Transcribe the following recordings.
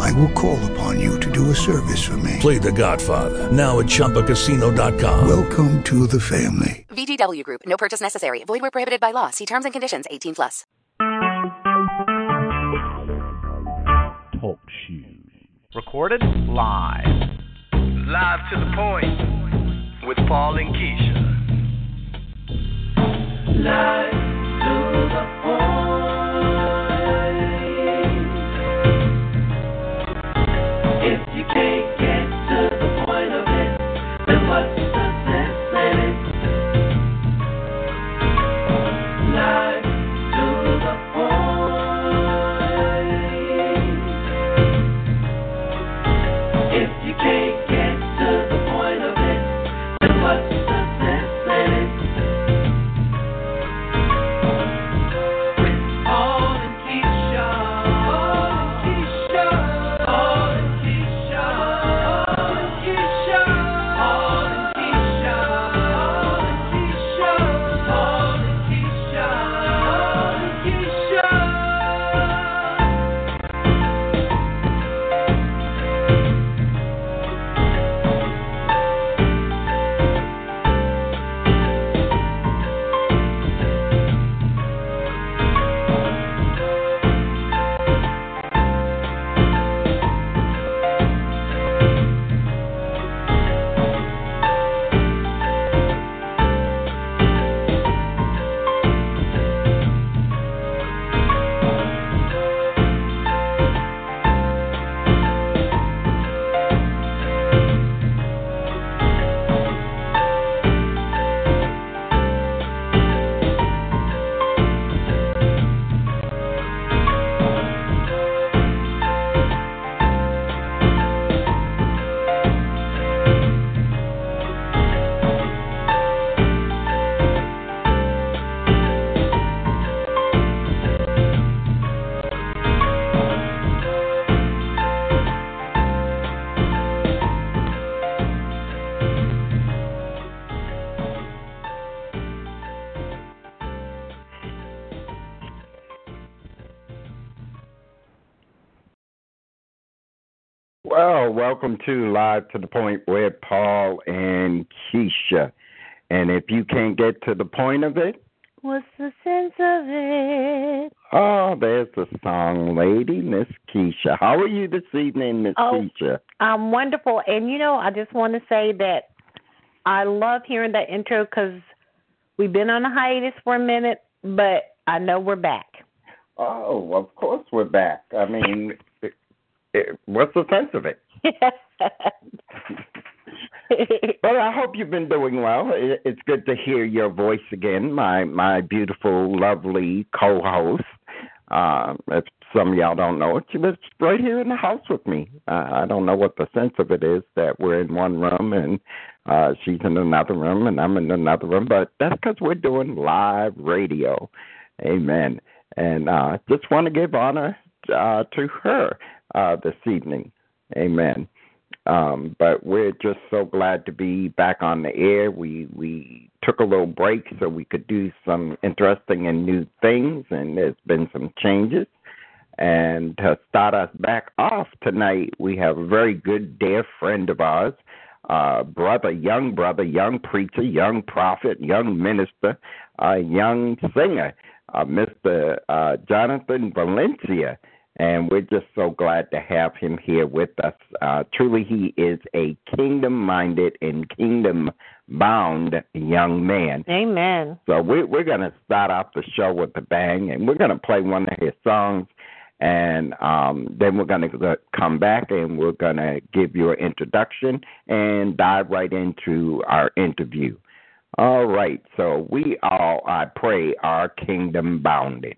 I will call upon you to do a service for me. Play The Godfather now at ChumbaCasino.com. Welcome to the family. VGW Group. No purchase necessary. Void where prohibited by law. See terms and conditions. 18 plus. Talk shoes. Recorded live. Live to the point with Paul and Keisha. Live to the point. Welcome to Live to the Point with Paul and Keisha. And if you can't get to the point of it, What's the sense of it? oh, there's the song lady, Miss Keisha. How are you this evening, Miss Oh. Keisha? I'm wonderful. And, you know, I just want to say that I love hearing that intro because we've been on a hiatus for a minute, but I know we're back. Oh, of course we're back. I mean, it, what's the sense of it? Well, I hope you've been doing well. It- It's good to hear your voice again, my my beautiful, lovely co-host. Uh, if some of y'all don't know it, she was right here in the house with me. Uh, I don't know what the sense of it is that we're in one room and uh, she's in another room and I'm in another room, but that's because we're doing live radio. Amen. And uh, just want to give honor uh, to her uh, this evening. Amen. Um, but we're just so glad to be back on the air. We we took a little break so we could do some interesting and new things, and there's been some changes. And to start us back off tonight, we have a very good dear friend of ours, uh, brother, young brother, young preacher, young prophet, young minister, uh, young singer, uh, Mr. Uh, Jonathan Valencia and we're just so glad to have him here with us. Uh, truly, he is a kingdom minded and kingdom bound young man. Amen. So we're, we're going to start off the show with a bang, and we're going to play one of his songs, and um, then we're going to come back and we're going to give you an introduction and dive right into our interview. All right, so we all, I pray, are kingdom bounded.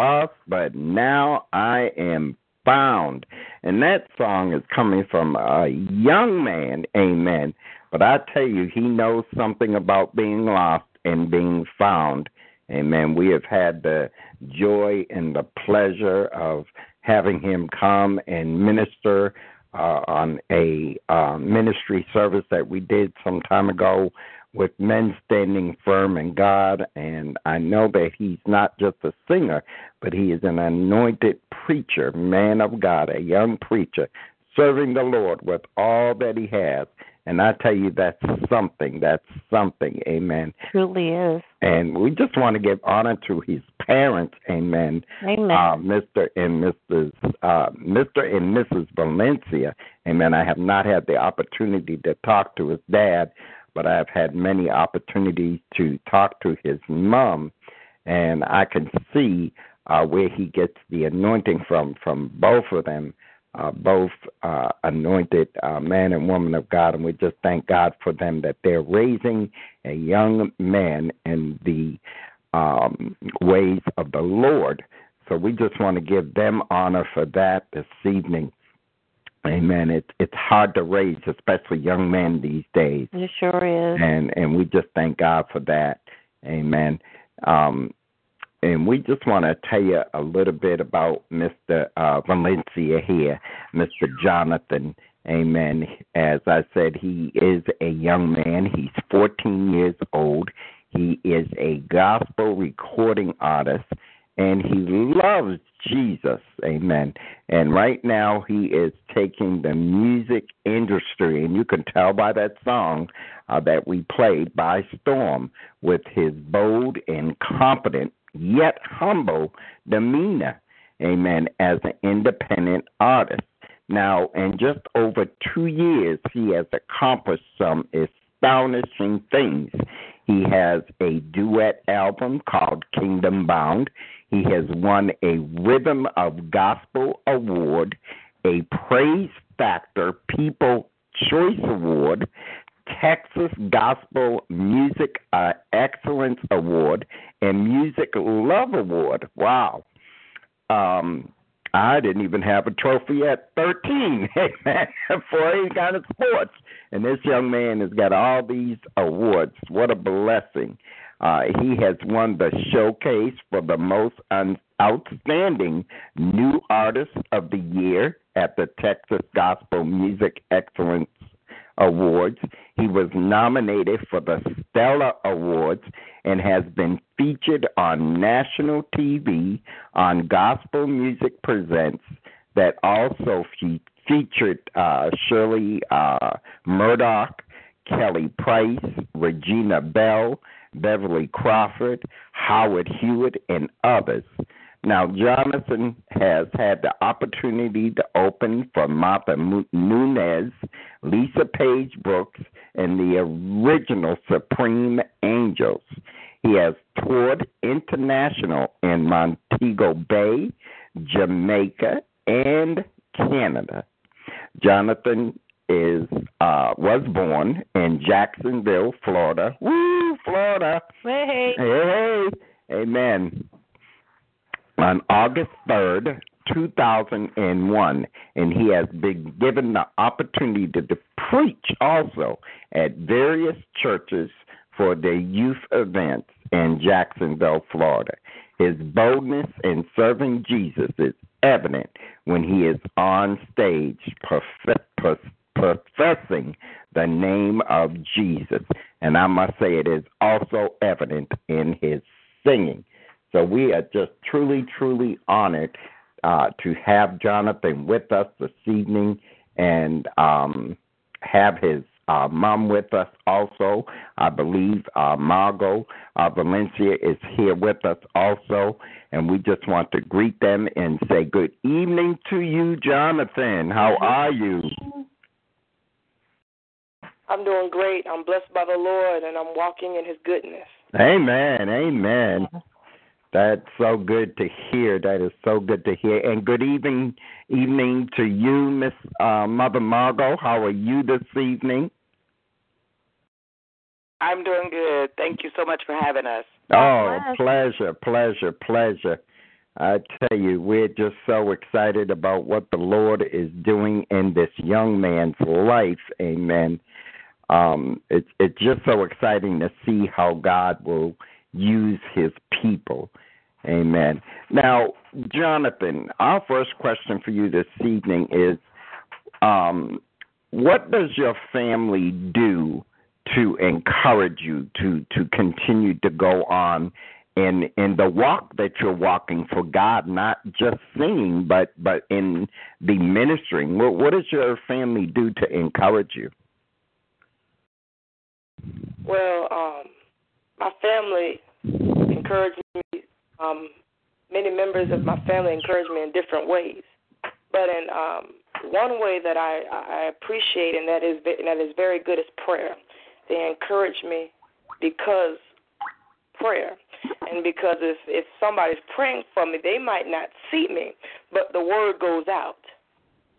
Lost, but now I am found. And that song is coming from a young man. Amen. But I tell you, he knows something about being lost and being found. Amen. We have had the joy and the pleasure of having him come and minister uh, on a uh, ministry service that we did some time ago with men standing firm in God. And I know that he's not just a singer, but he is an anointed preacher, man of God, a young preacher, serving the Lord with all that he has. And I tell you, that's something. That's something. Amen. Truly is. And we just want to give honor to his parents. Amen. Amen. Uh, Mr. and Mrs. Uh, Mr. and Mrs. Valencia. Amen. I have not had the opportunity to talk to his dad, but I've had many opportunities to talk to his mom, and I can see uh, where he gets the anointing from from both of them, uh, both uh, anointed uh, man and woman of God, and we just thank God for them that they're raising a young man in the um, ways of the Lord. So we just want to give them honor for that this evening. Amen. It's it's hard to raise, especially young men these days It sure is. and and we just thank God for that. Amen. Um, and we just want to tell you a little bit about Mr. Uh, Valencia here, Mr. Jonathan. Amen. As I said, he is a young man. He's 14 years old. He is a gospel recording artist and he loves Jesus. Amen. And right now he is taking the music industry, and you can tell by that song uh, that we played by storm with his bold and competent yet humble demeanor. Amen. As an independent artist. Now, in just over two years, he has accomplished some astonishing things. He has a duet album called Kingdom Bound. He has won a Rhythm of Gospel Award, a Praise Factor People Choice Award, Texas Gospel Music uh, Excellence Award, and Music Love Award. Wow. Um, I didn't even have a trophy at 13 for any kind of sports. And this young man has got all these awards. What a blessing. Uh, he has won the showcase for the most un- outstanding new artist of the year at the Texas Gospel Music Excellence Awards. He was nominated for the Stellar Awards and has been featured on national TV on Gospel Music Presents that also fe- featured uh, Shirley uh, Murdock, Kelly Price, Regina Belle, Beverly Crawford, Howard Hewitt, and others. Now, Jonathan has had the opportunity to open for Martha Munizzi, Lisa Page Brooks, and the original Supreme Angels. He has toured international in Montego Bay, Jamaica, and Canada. Jonathan is uh was born in Jacksonville, Florida. Woo, Florida. Hey. Hey, hey. Amen. On August 3rd, 2001, and he has been given the opportunity to, to preach also at various churches for their youth events in Jacksonville, Florida. His boldness in serving Jesus is evident when he is on stage prof- professing the name of Jesus. And I must say, it is also evident in his singing. So we are just truly, truly honored uh, to have Jonathan with us this evening and um, have his uh, mom with us also. I believe uh, Margot uh, Valencia is here with us also. And we just want to greet them and say good evening to you, Jonathan. How are you? I'm doing great. I'm blessed by the Lord and I'm walking in his goodness. Amen. Amen. That's so good to hear. That is so good to hear. And good evening, evening to you, Miss uh, Mother Margot. How are you this evening? I'm doing good. Thank you so much for having us. Oh, pleasure, pleasure, pleasure. I tell you, we're just so excited about what the Lord is doing in this young man's life. Amen. Um, it's it's just so exciting to see how God will use His people. Amen. Now, Jonathan, our first question for you this evening is, um, what does your family do to encourage you to to continue to go on in in the walk that you're walking for God, not just singing, but but in the ministering. What, what does your family do to encourage you? Well, um, my family encouraged me. Um, many members of my family encourage me in different ways, but in um, one way that I, I appreciate and that is and that is very good is prayer. They encourage me because prayer, and because if if somebody's praying for me, they might not see me, but the word goes out,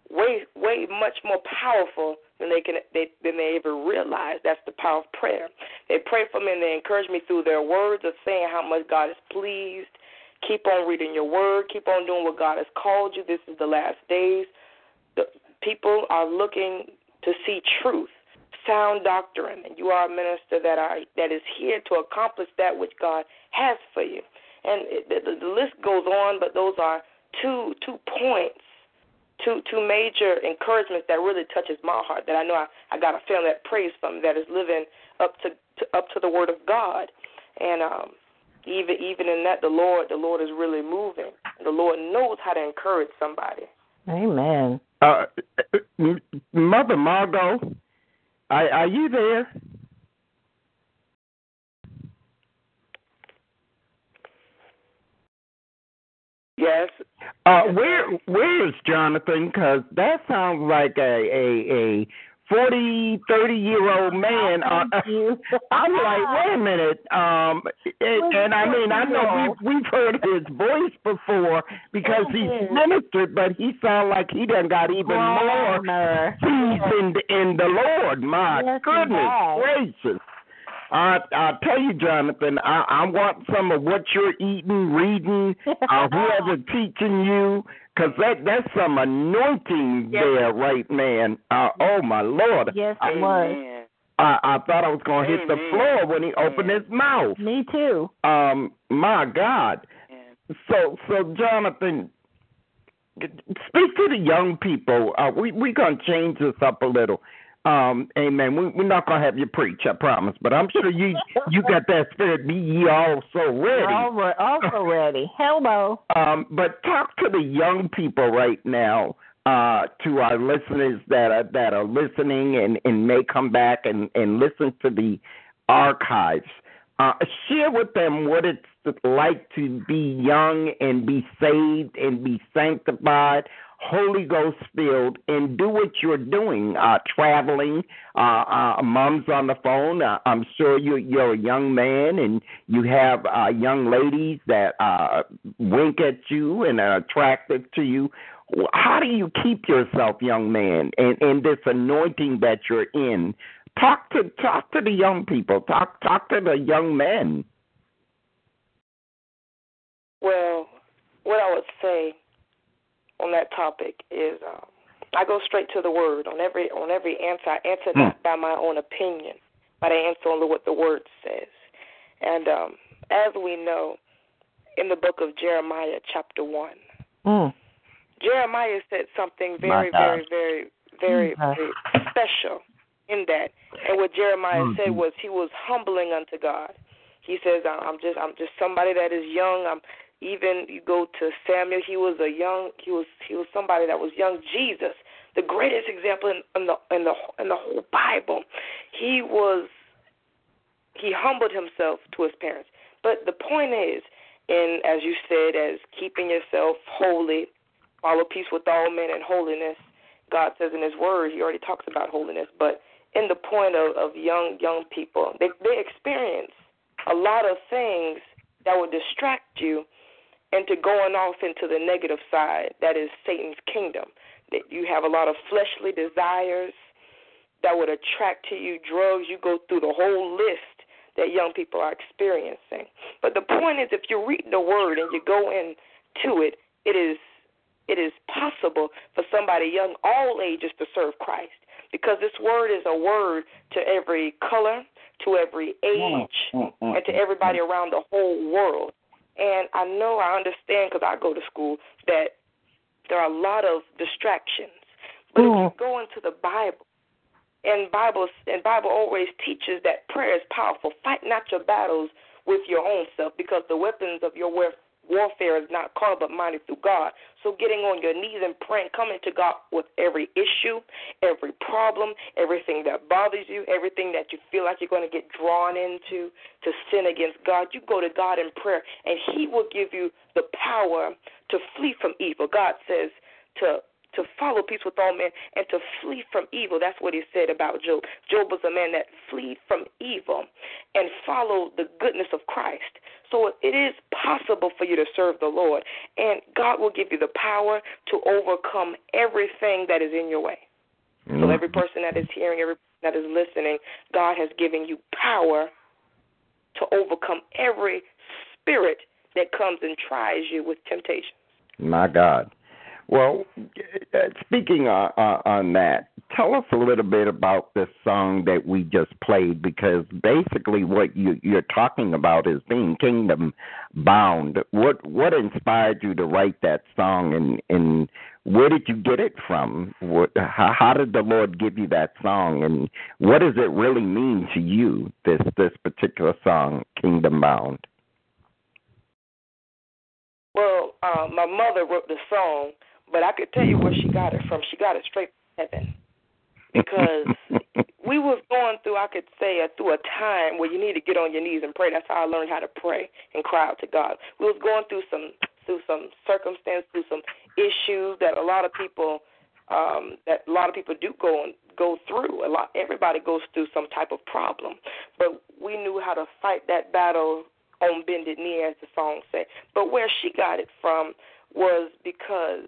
way way much more powerful than they can they than they ever realize. That's the power of prayer. They pray for me and they encourage me through their words of saying how much God is pleased. Keep on reading your word. Keep on doing what God has called you. This is the last days. The people are looking to see truth, sound doctrine, and you are a minister that are that is here to accomplish that which God has for you. And it, the, the list goes on, but those are two two points two two major encouragements that really touches my heart. That I know I, I got a family that prays from that is living up to, to up to the word of God, and um, even even in that, the Lord the Lord is really moving. The Lord knows how to encourage somebody. Amen. Uh, M- Mother Margot, are, are you there? Yes. Uh, where where is Jonathan? Because that sounds like a a a forty thirty year old man. Uh, I'm like, wait a minute. Um, and, and I mean, I know we've we've heard his voice before because he's ministered, but he sounds like he done got even more seasoned in the Lord. My goodness gracious. I I tell you, Jonathan, I, I want some of what you're eating, reading, uh, whoever teaching you, because that that's some anointing there, right, man? Uh, oh my Lord! Yes, I, was. I I thought I was gonna hit the floor when he opened his mouth. Me too. Um, my God. So so Jonathan, speak to the young people. Uh, we we gonna change this up a little. Um, amen. We, we're not gonna have you preach, I promise. But I'm sure you you got that spirit. Be ye also ready. All re- also ready. Hello. Um, but talk to the young people right now, uh, to our listeners that are that are listening and, and may come back and, and listen to the archives. Uh, share with them what it's like to be young and be saved and be sanctified, Holy Ghost filled, and do what you're doing, uh, traveling. Uh, uh, mom's on the phone. Uh, I'm sure you, you're a young man and you have uh, young ladies that uh, wink at you and are attractive to you. How do you keep yourself, young man, and in this anointing that you're in? Talk to talk to the young people. Talk talk to the young men. Well, what I would say on that topic is um, I go straight to the word on every on every answer. I answer not by my own opinion, but I answer only what the word says. And um, as we know, in the book of Jeremiah, chapter one, Mm. Jeremiah said something very, very, very, very, very special in that. And what Jeremiah Mhm. said was he was humbling unto God. He says, "I'm just, I'm just somebody that is young. I'm even you go to Samuel. He was a young. He was, he was somebody that was young. Jesus, the greatest example in, in the in the in the whole Bible. He was, he humbled himself to his parents. But the point is, in as you said, as keeping yourself holy, follow peace with all men and holiness. God says in His Word, He already talks about holiness. But in the point of, of young young people, they they experience a lot of things that would distract you into going off into the negative side. That is Satan's kingdom. That you have a lot of fleshly desires that would attract to you drugs. You go through the whole list that young people are experiencing. But the point is, if you read the word and you go into it, it is it is possible for somebody young, all ages, to serve Christ because this word is a word to every color, to every mm-hmm. age, and to mm-hmm. everybody around the whole world. And I know I understand because I go to school that there are a lot of distractions. But if you mm. go into the Bible, and Bible and Bible always teaches that prayer is powerful. Fight not your battles with your own self because the weapons of your warfare is not carnal but mighty through God. So getting on your knees and praying, coming to God with every issue, every problem, everything that bothers you, everything that you feel like you're going to get drawn into to sin against God, you go to God in prayer and He will give you the power to flee from evil. God says to to follow peace with all men and to flee from evil. That's what he said about Job. Job was a man that fled from evil and followed the goodness of Christ. So it is possible for you to serve the Lord, and God will give you the power to overcome everything that is in your way. So mm-hmm. every person that is hearing, every person that is listening, God has given you power to overcome every spirit that comes and tries you with temptation. My God. Well, uh, speaking on, uh, on that, tell us a little bit about this song that we just played because basically what you, you're talking about is being kingdom bound. What what inspired you to write that song, and and where did you get it from? What, how, how did the Lord give you that song, and what does it really mean to you? This this particular song, Kingdom Bound. Well, uh, my mother wrote the song, but I could tell you where she got it from. She got it straight from heaven. Because we was going through, I could say, uh, through a time where you need to get on your knees and pray. That's how I learned how to pray and cry out to God. We was going through some through some circumstance, through some issues that a lot of people um that a lot of people do go and go through. A lot everybody goes through some type of problem. But we knew how to fight that battle on bended knee as the song said. But where she got it from was because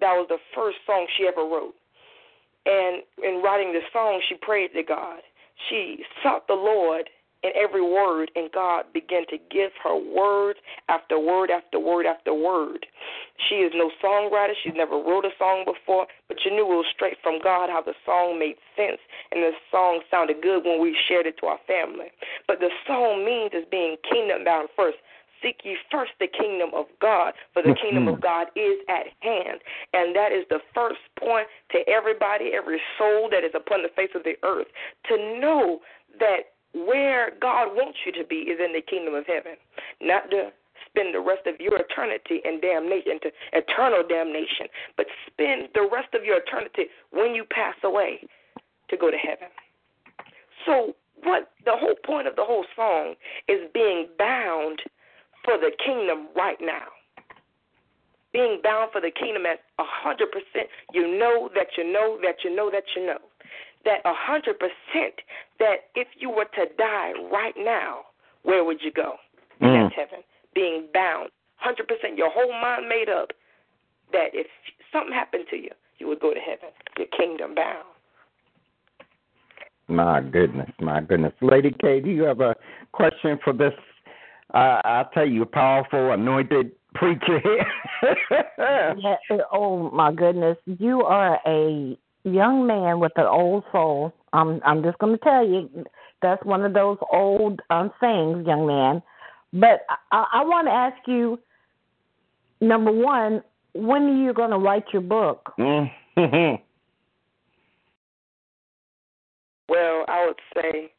that was the first song she ever wrote. And in writing the song, she prayed to God. She sought the Lord in every word, and God began to give her word after word after word after word. She is no songwriter. She's never wrote a song before, but you knew it was straight from God how the song made sense, and the song sounded good when we shared it to our family. But the song means is being kingdom bound first. Seek ye first the kingdom of God, for the kingdom of mm-hmm. God is at hand. And that is the first point to everybody, every soul that is upon the face of the earth, to know that where God wants you to be is in the kingdom of heaven, not to spend the rest of your eternity in damnation, to eternal damnation, but spend the rest of your eternity when you pass away to go to heaven. So, what the whole point of the whole song is being bound for the kingdom right now. Being bound for the kingdom at a hundred percent. You know that you know that you know that you know that a hundred percent that if you were to die right now, where would you go? Mm. That's heaven. Being bound, hundred percent. Your whole mind made up that if something happened to you, you would go to heaven. Your kingdom bound. My goodness, my goodness. Lady K, do you have a question for this? Uh, I'll tell you, a powerful, anointed preacher here. Yeah, oh my goodness, you are a young man with an old soul. I'm I'm just going to tell you, that's one of those old um, sayings, young man. But I, I want to ask you, number one, when are you going to write your book? Mhm. Well, I would say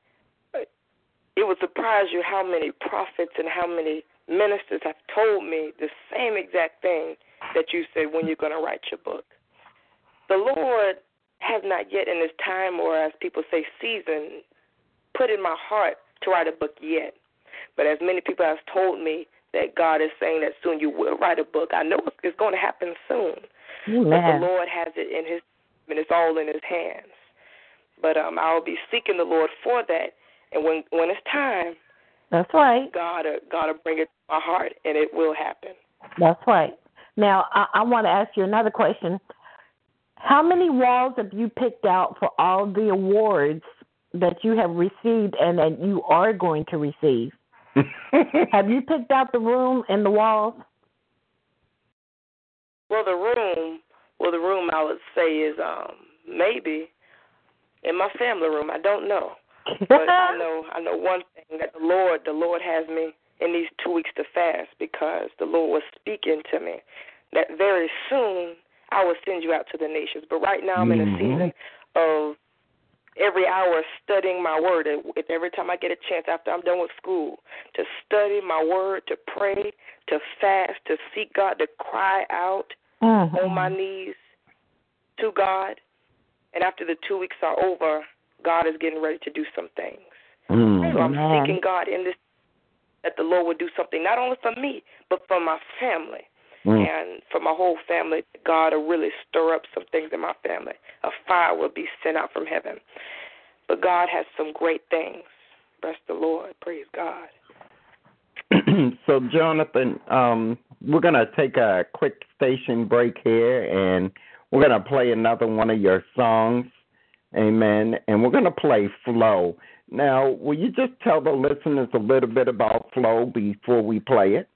it would surprise you how many prophets and how many ministers have told me the same exact thing that you said when you're going to write your book. The Lord has not yet in his time, or as people say, season, put in my heart to write a book yet. But as many people have told me that God is saying that soon you will write a book, I know it's, going to happen soon. But the Lord has it in his, and it's all in his hands. But um, I'll be seeking the Lord for that, and when when it's time, That's right. God uh, God will bring it to my heart, and it will happen. That's right. Now, I, I want to ask you another question. How many walls have you picked out for all the awards that you have received and that you are going to receive? have you picked out the room and the walls? Well, the room, well, the room I would say is um maybe in my family room. I don't know, but I know I know one thing that the Lord, the Lord has me in these two weeks to fast because the Lord was speaking to me that very soon I will send you out to the nations. But right now I'm in a Mhm. season of every hour studying my word. If every time I get a chance after I'm done with school to study my word, to pray, to fast, to seek God, to cry out Mm-hmm. on my knees to God. And after the two weeks are over, God is getting ready to do some things. Mm. So I'm seeking God in this that the Lord would do something not only for me, but for my family Mm. and for my whole family. God will really stir up some things in my family. A fire will be sent out from heaven. But God has some great things. Bless the Lord. Praise God. so Jonathan, um, we're gonna take a quick station break here, and we're gonna play another one of your songs, Amen. And we're gonna play "Flow." Now, will you just tell the listeners a little bit about "Flow" before we play it?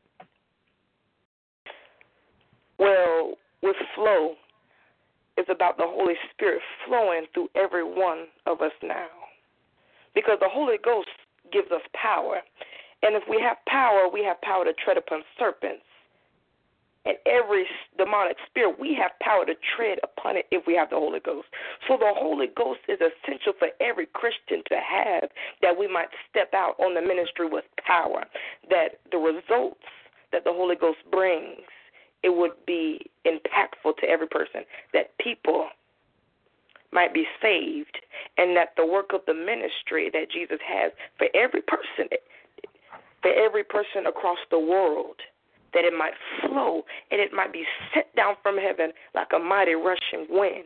Well, with flow, it's about the Holy Spirit flowing through every one of us now. Because the Holy Ghost gives us power. And if we have power, we have power to tread upon serpents and every demonic spirit, we have power to tread upon it if we have the Holy Ghost. So the Holy Ghost is essential for every Christian to have that we might step out on the ministry with power, that the results that the Holy Ghost brings, it would be impactful to every person, that people might be saved, and that the work of the ministry that Jesus has for every person, for every person across the world, that it might flow and it might be sent down from heaven like a mighty rushing wind,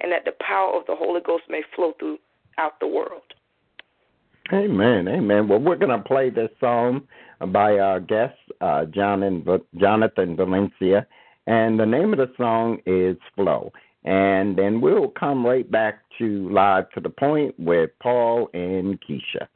and that the power of the Holy Ghost may flow throughout the world. Amen, amen. Well, we're going to play this song by our guest, uh, Jonathan, Jonathan Valencia, and the name of the song is Flow. And then we'll come right back to Live to the Point with Paul and Keisha.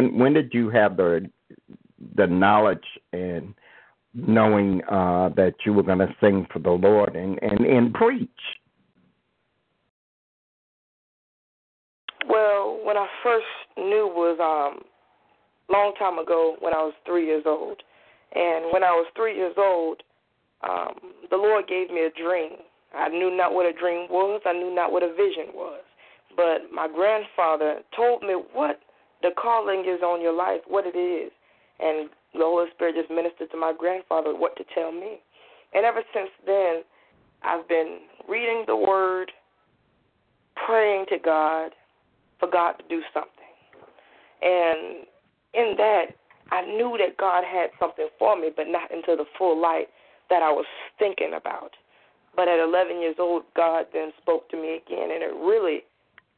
When when did you have the the knowledge and knowing uh, that you were going to sing for the Lord and, and, and preach? Well, when I first knew was um long time ago when I was three years old. And when I was three years old, um, the Lord gave me a dream. I knew not what a dream was, I knew not what a vision was. But my grandfather told me what the calling is on your life, what it is. And the Holy Spirit just ministered to my grandfather what to tell me. And ever since then, I've been reading the Word, praying to God for God to do something. And in that, I knew that God had something for me, but not into the full light that I was thinking about. But at 11 years old, God then spoke to me again, and it really,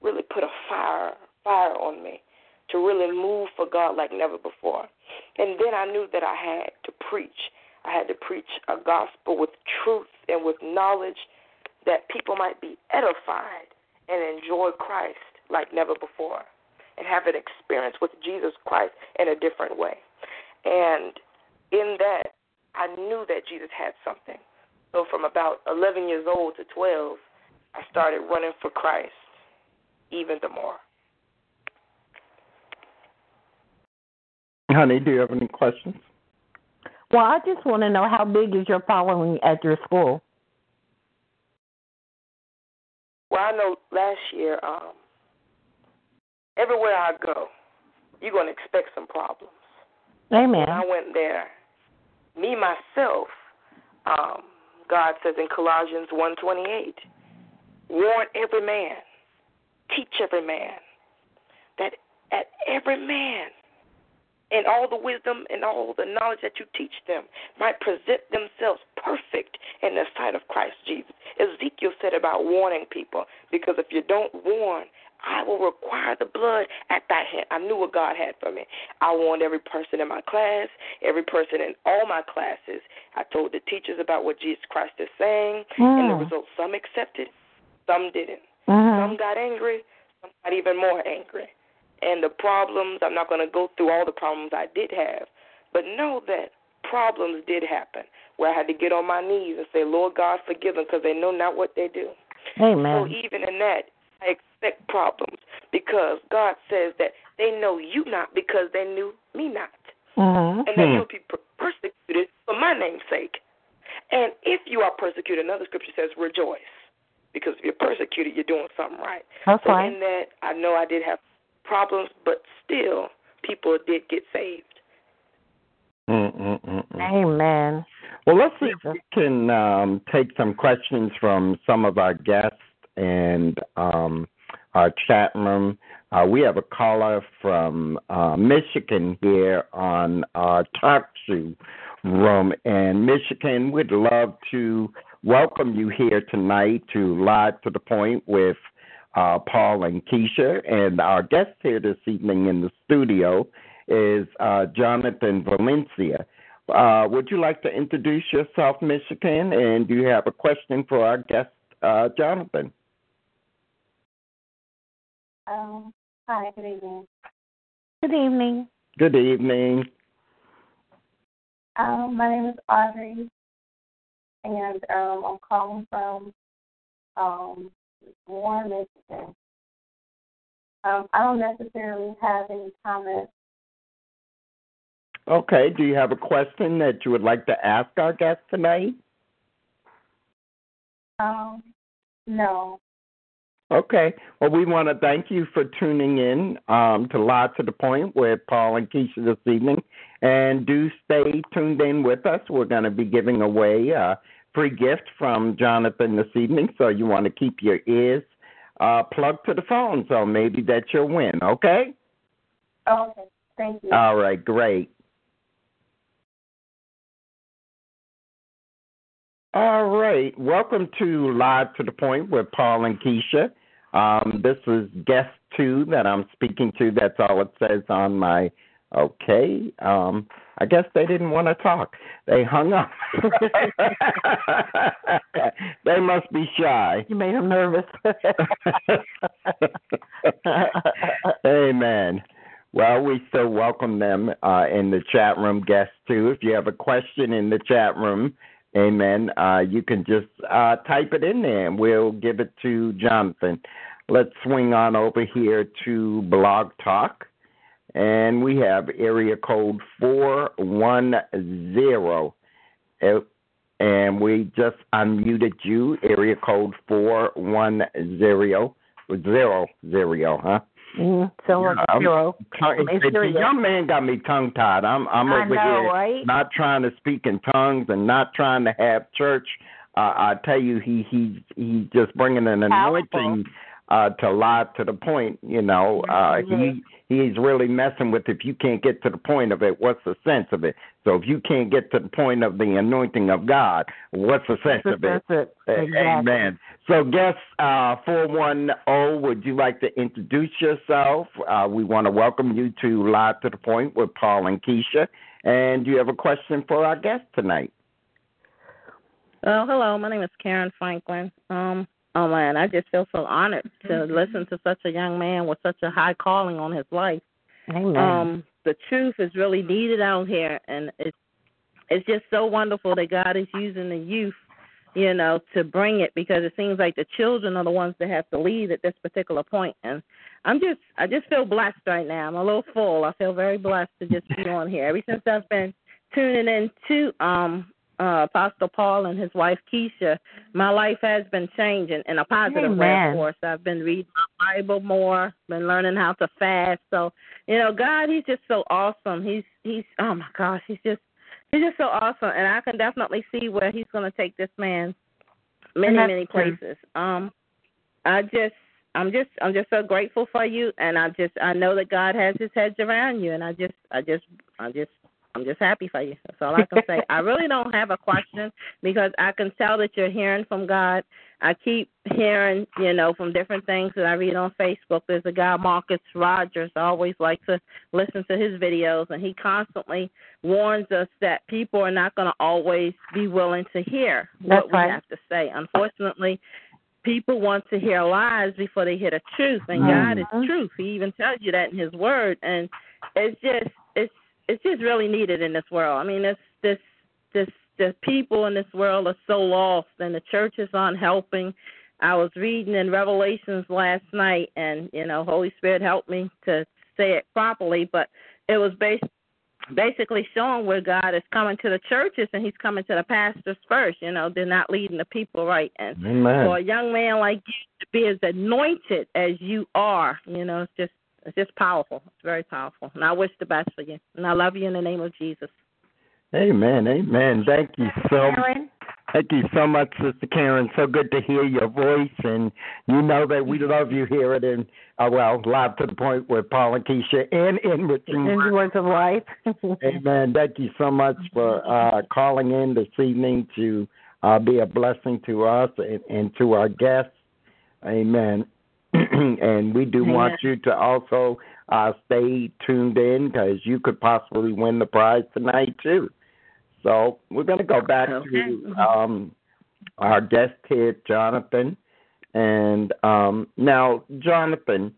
really put a fire, fire on me to really move for God like never before. And then I knew that I had to preach. I had to preach a gospel with truth and with knowledge that people might be edified and enjoy Christ like never before and have an experience with Jesus Christ in a different way. And in that, I knew that Jesus had something. So from about 11 years old to 12, I started running for Christ even the more. Honey, do you have any questions? Well, I just want to know how big is your following at your school? Well, I know last year, um, everywhere I go, you're going to expect some problems. Amen. When I went there, me myself, um, God says in Colossians 1:28, warn every man, teach every man, that at every man, in all the wisdom and all the knowledge that you teach them, might present themselves perfect in the sight of Christ Jesus. Ezekiel said about warning people, because if you don't warn, I will require the blood at thy hand. I knew what God had for me. I warned every person in my class, every person in all my classes. I told the teachers about what Jesus Christ is saying, Mm. and the result, some accepted, some didn't. Mhm. Some got angry, some got even more angry. And the problems, I'm not going to go through all the problems I did have, but know that problems did happen where I had to get on my knees and say, Lord God, forgive them because they know not what they do. Amen. So even in that, I expect problems because God says that they know you not because they knew me not. Mhm. And that you'll be per- persecuted for my name's sake. And if you are persecuted, another scripture says rejoice. Because if you're persecuted, you're doing something right. That's so in that, I know I did have problems, but still, people did get saved. Mm-mm-mm-mm. Amen. Well, let's see if we can um, take some questions from some of our guests and um, our chat room. Uh, we have a caller from uh, Michigan here on our Talk Shoe room. And Michigan, we'd love to welcome you here tonight to Live to the Point with uh, Paul and Keisha. And our guest here this evening in the studio is uh, Jonathan Valencia. Uh, would you like to introduce yourself, Michigan? And do you have a question for our guest, uh, Jonathan? Um, hi, good evening. Good evening. Good evening. Um, my name is Audrey, and um, I'm calling from um, Warren, Michigan. Um, I don't necessarily have any comments. Okay. Do you have a question that you would like to ask our guest tonight? Um, no. Okay. Well, we want to thank you for tuning in um, to Live to the Point with Paul and Keisha this evening. And do stay tuned in with us. We're going to be giving away a free gift from Jonathan this evening. So you want to keep your ears uh, plugged to the phone. So maybe that's your win. Okay? Oh, okay. Thank you. All right. Great. All right. Welcome to Live to the Point with Paul and Keisha. Um, this is guest two that I'm speaking to. That's all it says on my. Okay. Um, I guess they didn't want to talk. They hung up. they must be shy. You made them nervous. Amen. Well, we still welcome them uh, in the chat room, guests too. If you have a question in the chat room, amen, uh, you can just uh, type it in there and we'll give it to Jonathan. let's swing on over here to Blog Talk. And we have area code 410. Uh, And we just unmuted you, area code 410. Zero, zero, huh? Mm, so Yeah, I'm- zero. Tongue, It's the young man got me tongue tied. I'm I'm I over know, here right? not trying to speak in tongues and not trying to have church. Uh, I tell you, he he's he's just bringing an Powerful. anointing uh, to lie to the point. You know, uh, he he's really messing with. If you can't get to the point of it, what's the sense of it? So if you can't get to the point of the anointing of God, what's the sense of it? That's it. Exactly. Amen. So, guest uh, 410, would you like to introduce yourself? Uh, we want to welcome you to Live to the Point with Paul and Keisha. And do you have a question for our guest tonight? Oh, hello. My name is Karen Franklin. Um, oh man, I just feel so honored to listen to such a young man with such a high calling on his life. Amen. Um, the truth is really needed out here, and it's it's just so wonderful that God is using the youth, you know, to bring it because it seems like the children are the ones that have to lead at this particular point. And I'm just I just feel blessed right now. I'm a little full. I feel very blessed to just be on here. Ever since I've been tuning in to um uh Apostle Paul and his wife Keisha, my life has been changing in a positive way, of course. I've been reading my Bible more, been learning how to fast. So, you know, God he's just so awesome. He's he's oh my gosh, he's just he's just so awesome and I can definitely see where he's gonna take this man many, many places. Um I just I'm just I'm just so grateful for you and I just I know that God has his hedge around you and I just I just I just I'm just happy for you. That's all I can say. I really don't have a question because I can tell that you're hearing from God. I keep hearing, you know, from different things that I read on Facebook. There's a guy, Marcus Rogers. I always like to listen to his videos, and he constantly warns us that people are not going to always be willing to hear That's what we right. have to say. Unfortunately, people want to hear lies before they hear the truth, and Mhm. God is truth. He even tells you that in His Word, and it's just it's it's just really needed in this world. I mean, this this this the people in this world are so lost, and the churches aren't helping. I was reading in Revelations last night, and you know, Holy Spirit helped me to say it properly, but it was based basically showing where God is coming to the churches and He's coming to the pastors first. You know, they're not leading the people right, and Amen. for a young man like you to be as anointed as you are, you know, it's just it's just powerful. It's very powerful. And I wish the best for you. And I love you in the name of Jesus. Amen. Amen. Thank you so Karen, Thank you so much, Sister Karen. So good to hear your voice, and you know that we love you here at in uh, well live to the point with Paul and Keisha and enriching. in the words of life. Amen. Thank you so much for uh, calling in this evening to uh, be a blessing to us and, and to our guests. Amen. and we do Amen. want you to also uh, stay tuned in because you could possibly win the prize tonight too. So we're going to go back Okay. to um, our guest here, Jonathan. And um, now, Jonathan,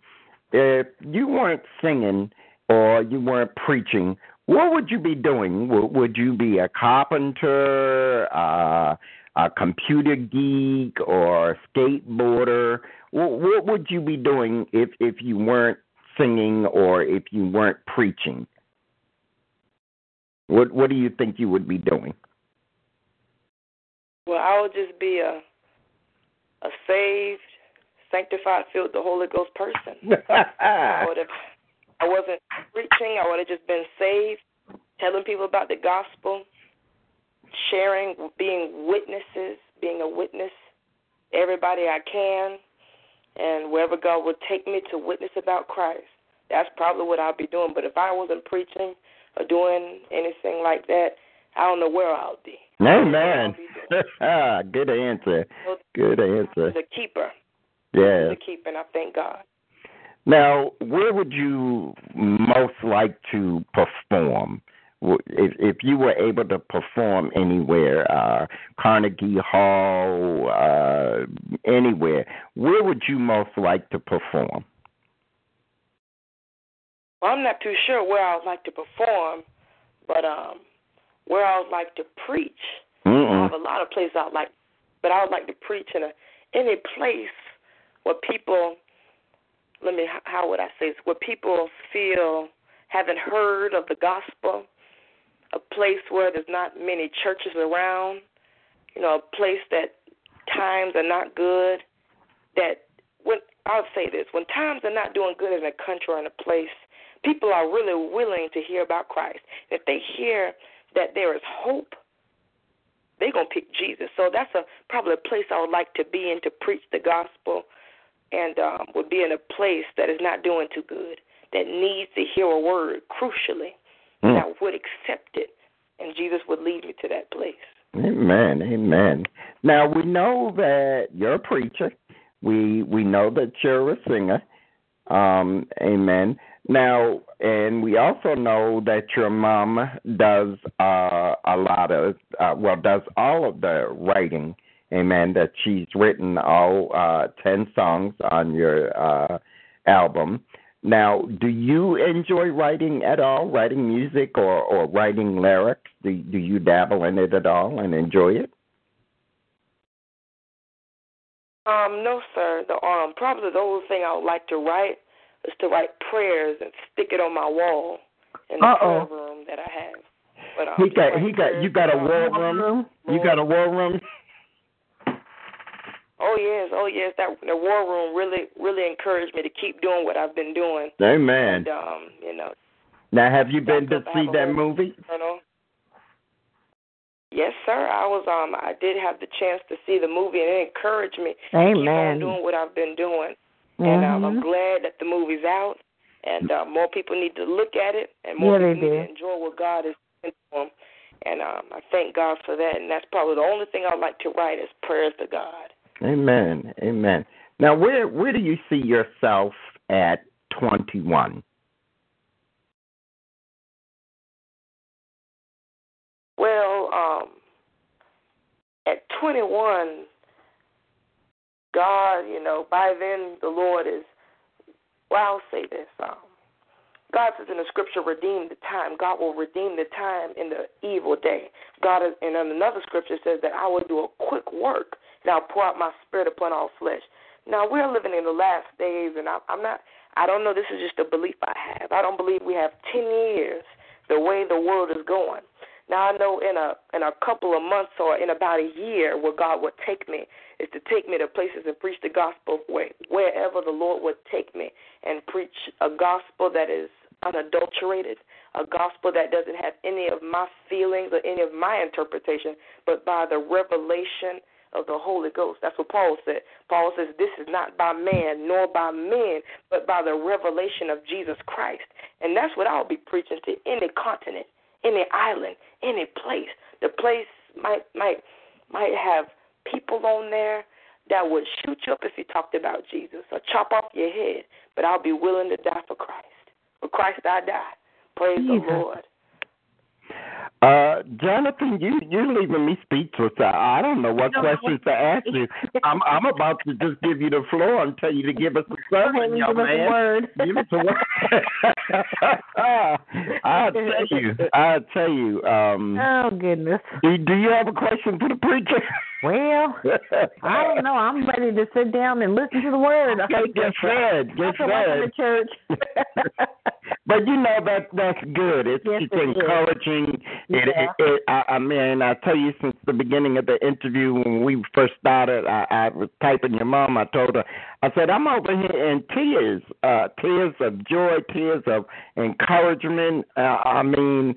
if you weren't singing or you weren't preaching, what would you be doing? Would, would you be a carpenter, uh, a computer geek, or a skateboarder? What, would you be doing if if you weren't singing or if you weren't preaching? What What do you think you would be doing? Well, I would just be a a saved, sanctified, filled with the Holy Ghost person. I would have. I wasn't preaching. I would have just been saved, telling people about the gospel, sharing, being witnesses, being a witness. Everybody I can, and wherever God would take me to witness about Christ. That's probably what I'll be doing. But if I wasn't preaching or doing anything like that, I don't know where I'll be. Amen. Ah, good answer. Good answer. The keeper. Yeah. The keeper, and I thank God. Now, where would you most like to perform? If if you were able to perform anywhere, uh, Carnegie Hall, uh, anywhere, where would you most like to perform? Well, I'm not too sure where I would like to perform, but um, where I would like to preach. I Mm-mm. have a lot of places I would like, but I would like to preach in a any place where people let me how would I say this? Where people feel haven't heard of the gospel, a place where there's not many churches around, you know, a place that times are not good. That when I'll say this, when times are not doing good in a country or in a place, people are really willing to hear about Christ. If they hear that there is hope, they're gonna pick Jesus. So that's a probably a place I would like to be in to preach the gospel, and um, would be in a place that is not doing too good, that needs to hear a word crucially, Mm. that would accept it, and Jesus would lead me to that place. Amen. Amen. Now we know that you're a preacher. We we know that you're a singer. Um, amen. Now, and we also know that your mom does uh, a lot of, uh, well, does all of the writing. Amen. That she's written all uh, ten songs on your uh, album. Now, do you enjoy writing at all? Writing music or, or writing lyrics? Do do you dabble in it at all and enjoy it? Um, no, sir. The um probably the only thing I would like to write is to write prayers and stick it on my wall in the Uh-oh. prayer room that I have. But um, He got he got you got a war my room. You got a war room. Oh yes, oh yes. That the war room really really encouraged me to keep doing what I've been doing. Amen. And um, you know, Now, have you been to see that movie? know. Yes, sir. I was um I did have the chance to see the movie and it encouraged me to keep on doing what I've been doing. And um, I'm Mhm. glad that the movie's out and uh, more people need to look at it and more Yeah, people need to enjoy what God is doing for them. And um, I thank God for that. And that's probably the only thing I like to write is prayers to God. Amen. Amen. Now, where where do you see yourself at 21? Well, um, at 21, God, you know, by then the Lord is, well, I'll say this. Um, God says in the scripture, redeem the time. God will redeem the time in the evil day. God, is, and in another scripture says that I will do a quick work I'll pour out my spirit upon all flesh. Now we're living in the last days, and I'm not. I don't know. This is just a belief I have. I don't believe we have ten years the way the world is going. Now I know in a in a couple of months or in about a year where God would take me is to take me to places and preach the gospel where, wherever the Lord would take me and preach a gospel that is unadulterated, a gospel that doesn't have any of my feelings or any of my interpretation, but by the revelation of the Holy Ghost. That's what Paul said. Paul says, This is not by man nor by men, but by the revelation of Jesus Christ. And that's what I'll be preaching to any continent, any island, any place. The place might might might have people on there that would shoot you up if you talked about Jesus or chop off your head, but I'll be willing to die for Christ. For Christ I die. Praise Jesus. the Lord. Uh, Jonathan, you you're leaving me speechless. I, I don't know what No, questions to ask you. I'm I'm about to just give you the floor and tell you to give us a sermon, young give us a man. word. Give us a word. I'll tell you. I'll tell you. Um, Oh goodness. do, do you have a question for the preacher? Well, I don't know. I'm ready to sit down and listen to the word. Okay, get fed. Get That's what I'm in fed. the church. But you know that that's good. It's, Yes, it's it is. encouraging. It, Yeah. it, it, I, I mean, I tell you, since the beginning of the interview when we first started, I, I was typing your mom. I told her, I said, I'm over here in tears, uh, tears of joy, tears of encouragement. Uh, I mean.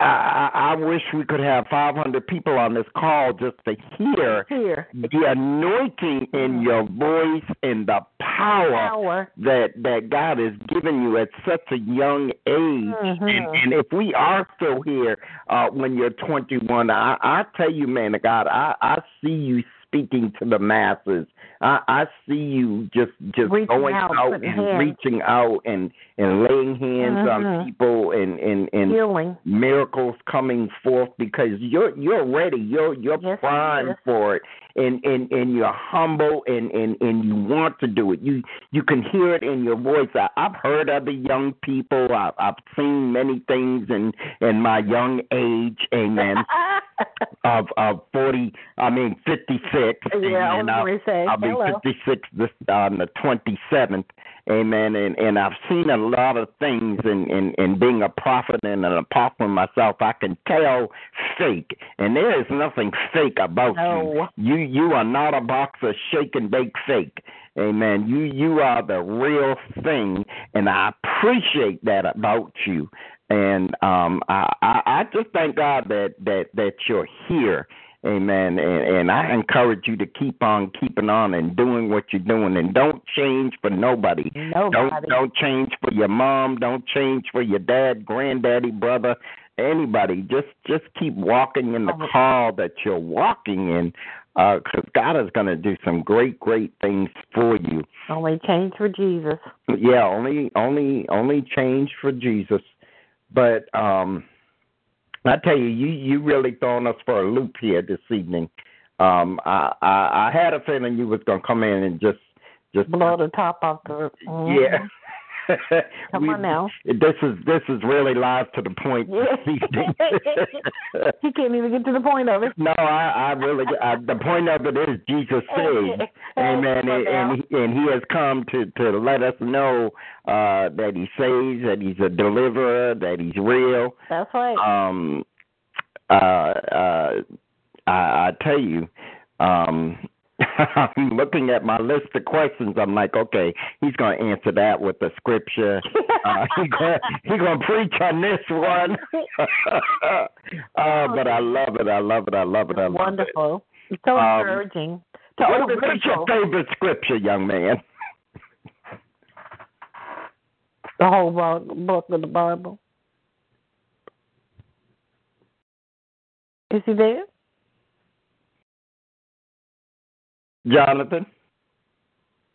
I, I wish we could have 500 people on this call just to hear Here. the anointing in your voice and the power Power. that that God has given you at such a young age. Mhm. And, and if we are still here uh, when you're 21, I, I tell you, man of God, I, I see you speaking to the masses. I, I see you just just reaching going out, out and hands. reaching out and and laying hands mm-hmm. on people and and and Healing. miracles coming forth because you're you're ready you're you're yes, primed for it and and and you're humble and and and you want to do it you you can hear it in your voice I, I've heard other young people I've I've seen many things in in my young age amen. of of forty I mean fifty six yeah, and, and I, I've, I've Fifty-six, this, on the um, 27th. Amen. And and I've seen a lot of things, in in in being a prophet and an apostle myself, I can tell fake, and there is nothing fake about no. you. You you are not a box of shake and bake fake. Amen. You you are the real thing, and I appreciate that about you. And um, I, I I just thank God that that that you're here Amen. And, and I encourage you to keep on keeping on and doing what you're doing, and don't change for nobody. Nobody. Don't don't change for your mom. Don't change for your dad, granddaddy, brother, anybody. Just just keep walking in the call that you're walking in, because God is going to do some great great things for you. Only change for Jesus. Yeah, only only only change for Jesus. But um I tell you, you you really thrown us for a loop here this evening. Um I I, I had a feeling you was gonna come in and just just Blow the top off the. yeah. Come We- on now. This is this is really live to the point he can't even get to the point of it. No, I, I really. I, the point of it is Jesus saves, Amen, and, and he, and He has come to to let us know uh, that He saves, that He's a deliverer, that He's real. That's right. Um, uh, uh, I, I tell you, um, I'm looking at my list of questions. I'm like, okay, he's going to answer that with the scripture. Uh, he's going he gonna preach on this one. uh, but I love it. I love it. I love it. I love Wonderful. It's so Um, encouraging. it. To What, what is your favorite scripture, young man? The whole book of the Bible. Is he there? Jonathan?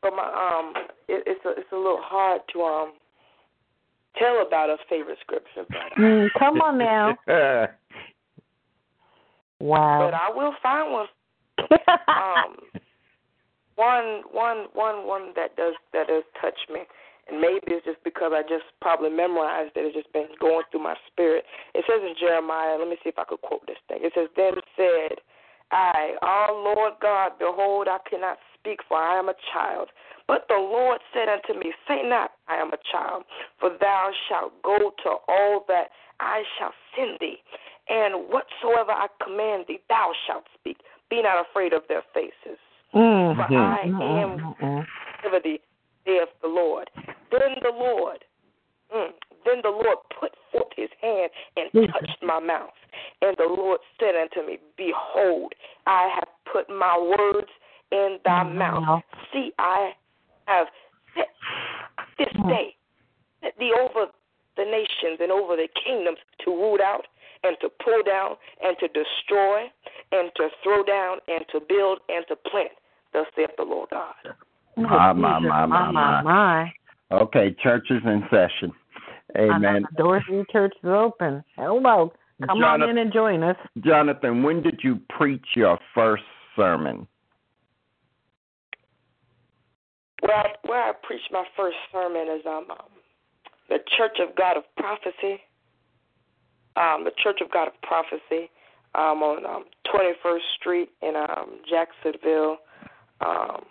So my um, it, it's a it's a little hard to um tell about a favorite scripture, but Mm, come on now. Wow. but I will find one. um, one one one one that does that does touch me, and maybe it's just because I just probably memorized it. It's just been going through my spirit. It says in Jeremiah. Let me see if I could quote this thing. It says, "Then said I, our Lord God, behold, I cannot speak, for I am a child. But the Lord said unto me, Say not, I am a child, for thou shalt go to all that I shall send thee, and whatsoever I command thee, thou shalt speak. Be not afraid of their faces, Mm. for I am with thee, saith the Lord. Then the Lord, mm, then the Lord put forth his hand and mm. touched my mouth. And the Lord said unto me, Behold, I have put my words in thy mm, mouth. See, I have set this mm. day set thee over the nations and over the kingdoms to root out and to pull down and to destroy and to throw down and to build and to plant. Thus saith the Lord God. Ah, my, my, ah, my, my, my, my. Okay, church is in session. I know Amen. the doors of your church is open. Hello. Come on in and join us. Jonathan, when did you preach your first sermon? Well, I, where I preached my first sermon is um, um the Church of God of Prophecy. Um, the Church of God of Prophecy um, on um, 21st Street in um, Jacksonville. Um,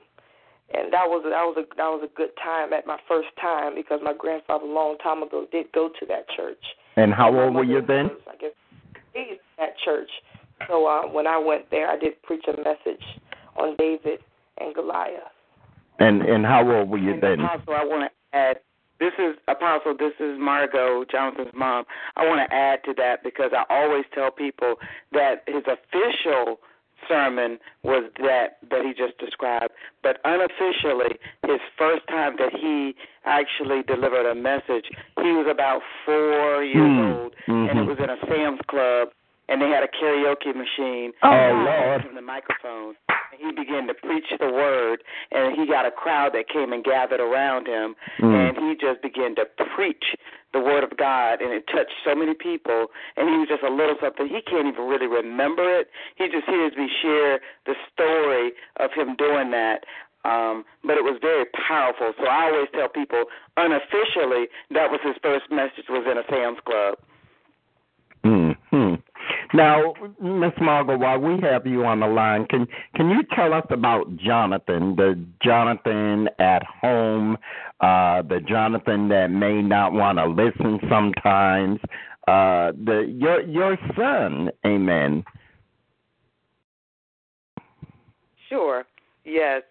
and that was that was a that was a good time at my first time because my grandfather a long time ago did go to that church. And how old were you then? was, I guess raised at that church. So uh, when I went there, I did preach a message on David and Goliath. And and how old were you And then? Apostle, I want to add. This is Apostle. This is Margot, Jonathan's mom. I want to add to that because I always tell people that his official sermon was that that he just described, but unofficially, his first time that he actually delivered a message, he was about four years Hmm. old, and it Mhm. was in a Sam's Club, and they had a karaoke machine. Oh, and Lord. him the microphone. And he began to preach the word, and he got a crowd that came and gathered around him, Mm. and he just began to preach the word of God, and it touched so many people. And he was just a little something. He can't even really remember it. He just hears me share the story of him doing that. Um, but it was very powerful. So I always tell people, unofficially, that was his first message was in a Sam's Club. Now, Miss Margot, while we have you on the line, can can you tell us about Jonathan, the Jonathan at home, uh, the Jonathan that may not want to listen sometimes, uh, the your your son, Amen. Sure. Yes.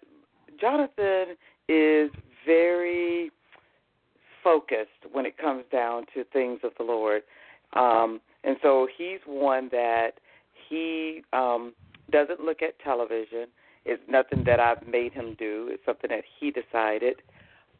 Jonathan is very focused when it comes down to things of the Lord. Um, and so he's one that he um, doesn't look at television. It's nothing that I've made him do. It's something that he decided.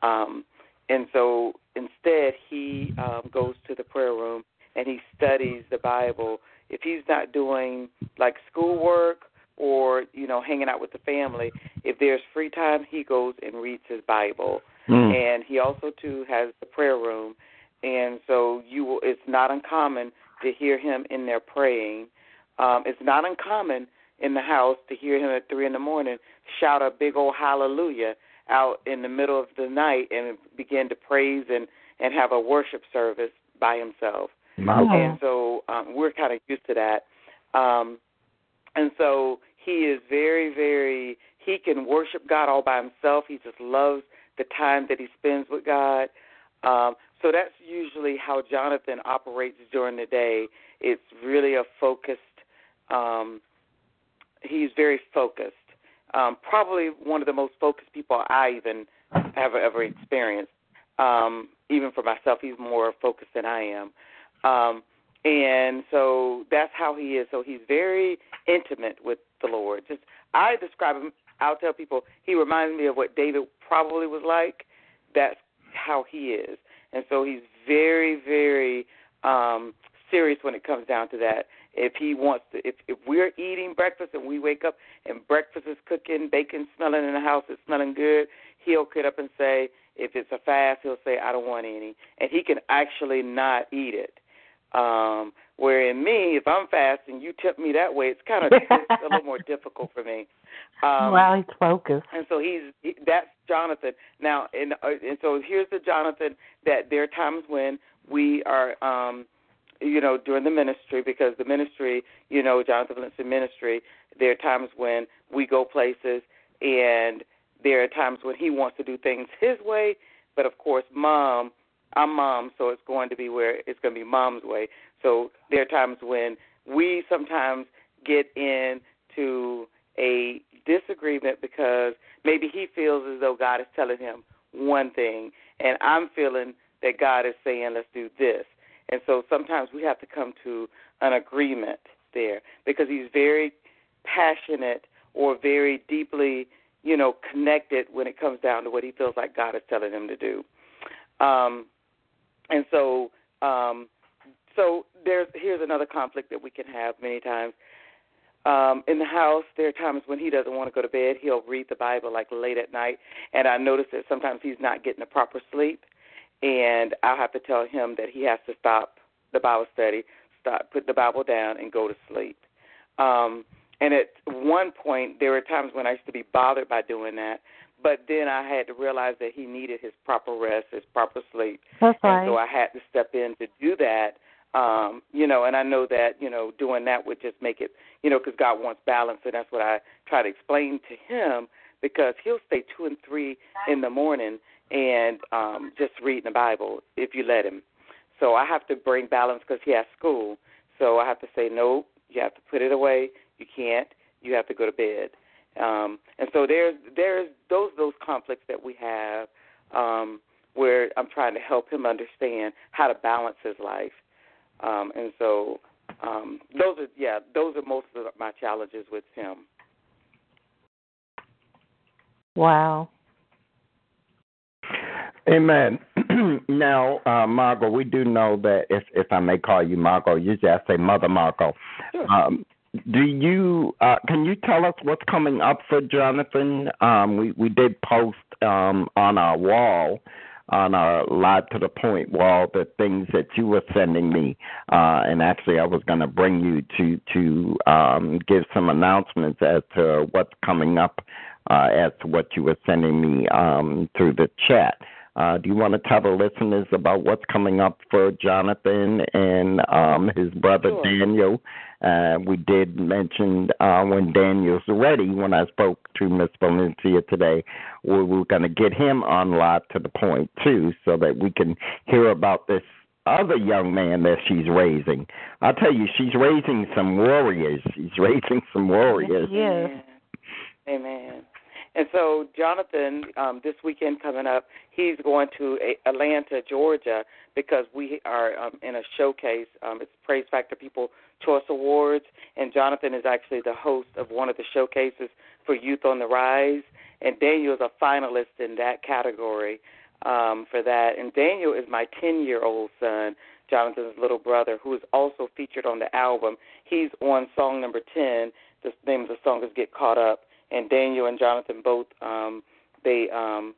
Um, and so instead, he um, goes to the prayer room and he studies the Bible. If he's not doing like schoolwork or you know hanging out with the family, if there's free time, he goes and reads his Bible. Mm. And he also too has the prayer room, and so you will. It's not uncommon to hear him in there praying. Um, it's not uncommon in the house to hear him at three in the morning shout a big old hallelujah out in the middle of the night and begin to praise and and have a worship service by himself. Wow. And so um, we're kind of used to that. Um, and so he is very, very. He can worship God all by himself. He just loves the time that he spends with God. Um, so that's usually how Jonathan operates during the day. It's really a focused. Um, he's very focused. Um, probably one of the most focused people I even have ever experienced. Um, even for myself, he's more focused than I am. Um, and so that's how he is. So he's very intimate with the Lord. Just I describe him. I'll tell people he reminds me of what David probably was like. That's how he is, and so he's very, very um, serious when it comes down to that. If he wants to, if if we're eating breakfast and we wake up and breakfast is cooking, bacon smelling in the house, it's smelling good, he'll get up and say, if it's a fast, he'll say, I don't want any, and he can actually not eat it. Um, where in me, if I'm fasting, you tip me that way, it's kind of it's a little more difficult for me. Um, well, he's focused. and so he's he, that's Jonathan. Now, and uh, and so here's the Jonathan that there are times when we are, um, you know, during the ministry because the ministry, you know, Jonathan Vincent ministry. There are times when we go places, and there are times when he wants to do things his way. But of course, mom, I'm mom, so it's going to be where it's going to be mom's way. So there are times when we sometimes get into a disagreement because maybe he feels as though God is telling him one thing, and I'm feeling that God is saying, let's do this. And so sometimes we have to come to an agreement there because he's very passionate or very deeply, you know, connected when it comes down to what he feels like God is telling him to do. Um, and so, um, so there's here's another conflict that we can have many times. Um, in the house, there are times when he doesn't want to go to bed. He'll read the Bible like late at night, and I notice that sometimes he's not getting a proper sleep, and I'll have to tell him that he has to stop the Bible study, stop, put the Bible down, and go to sleep. Um, and at one point, there were times when I used to be bothered by doing that, but then I had to realize that he needed his proper rest, his proper sleep, That's and right. so I had to step in to do that. Um, you know, and I know that you know doing that would just make it, you know, because God wants balance, and that's what I try to explain to him because he'll stay two and three in the morning and um, just reading the Bible if you let him. So I have to bring balance because he has school. So I have to say no. You have to put it away. You can't. You have to go to bed. Um, and so there's there's those those conflicts that we have um, where I'm trying to help him understand how to balance his life. Um, and so um, those are yeah those are most of my challenges with him. Wow. Amen. now, uh, Margot, we do know that if if I may call you Margot, usually I say Mother Margot. Um, do you uh, can you tell us what's coming up for Jonathan? Um, we we did post um, on our wall, on our live to the point wall, the things that you were sending me, uh, and actually I was going to bring you to to um, give some announcements as to what's coming up uh, as to what you were sending me um, through the chat. Uh, do you want to tell the listeners about what's coming up for Jonathan and um, his brother Sure. Daniel? Uh, we did mention uh, when Daniel's ready, when I spoke to Miss Valencia today, we were going to get him on live to the point, too, so that we can hear about this other young man that she's raising. I'll tell you, she's raising some warriors. She's raising some warriors. Amen. Amen. And so Jonathan, um, this weekend coming up, he's going to Atlanta, Georgia, because we are um, in a showcase. Um, it's Praise Factor People Choice Awards, and Jonathan is actually the host of one of the showcases for Youth on the Rise. And Daniel is a finalist in that category um, for that. And Daniel is my 10 year old son, Jonathan's little brother, who is also featured on the album. He's on song number 10. The name of the song is Get Caught Up. And Daniel and Jonathan both um, they um,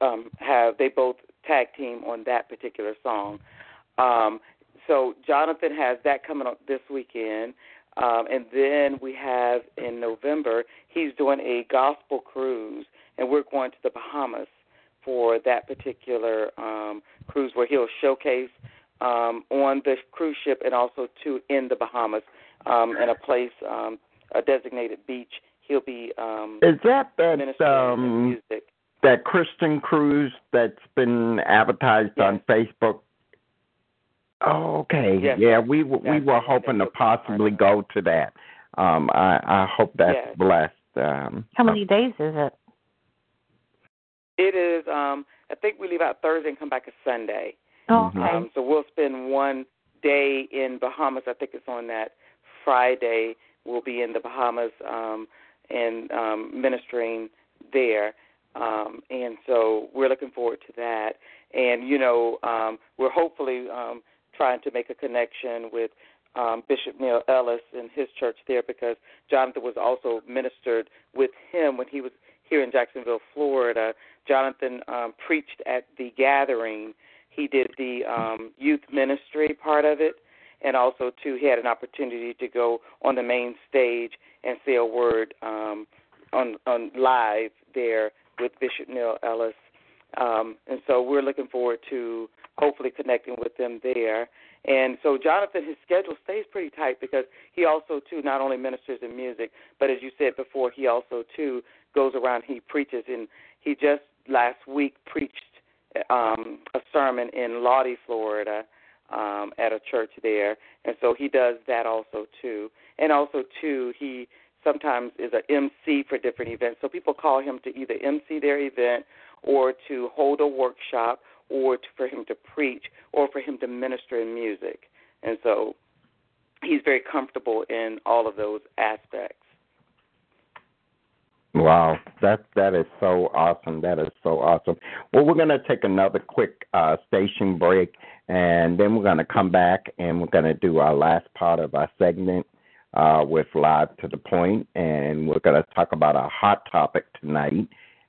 um, have they both tag team on that particular song. Um, so Jonathan has that coming up this weekend. Um, and then we have in November, he's doing a gospel cruise, and we're going to the Bahamas for that particular um, cruise where he'll showcase um, on the cruise ship and also to in the Bahamas um, in a place, um, a designated beach. He'll be um, Is that that ministering um, music. that Christian cruise that's been advertised on Facebook? Oh, okay. Yes. Yeah, we we That's were hoping they to will be part possibly go to that. Um, I I hope that's Yes. blessed. Um, How many days is it? It is. Um, I think we leave out Thursday and come back a Sunday. Oh, Mhm. okay. Um, so we'll spend one day in Bahamas. I think it's on that Friday. We'll be in the Bahamas um, and um, ministering there. Um, and so we're looking forward to that. And, you know, um, we're hopefully um, trying to make a connection with um, Bishop Neil Ellis and his church there because Jonathan was also ministered with him when he was here in Jacksonville, Florida. Jonathan um, preached at the gathering. He did the um, youth ministry part of it, and also too he had an opportunity to go on the main stage and say a word um, on on live there with Bishop Neil Ellis. Um, and so we're looking forward to hopefully connecting with them there. And so Jonathan, his schedule stays pretty tight because he also too not only ministers in music, but as you said before, he also too goes around. He preaches, and he just last week preached um, a sermon in Lottie, Florida, um, at a church there, and so he does that also too. And also too, he sometimes is a MC for different events. So people call him to either MC their event or to hold a workshop or to, for him to preach or for him to minister in music. And so he's very comfortable in all of those aspects. Wow, that that is so awesome. That is so awesome. Well, we're to take another quick uh, station break, and then we're to come back and we're to do our last part of our segment uh, with live to the point, and we're to talk about a hot topic tonight,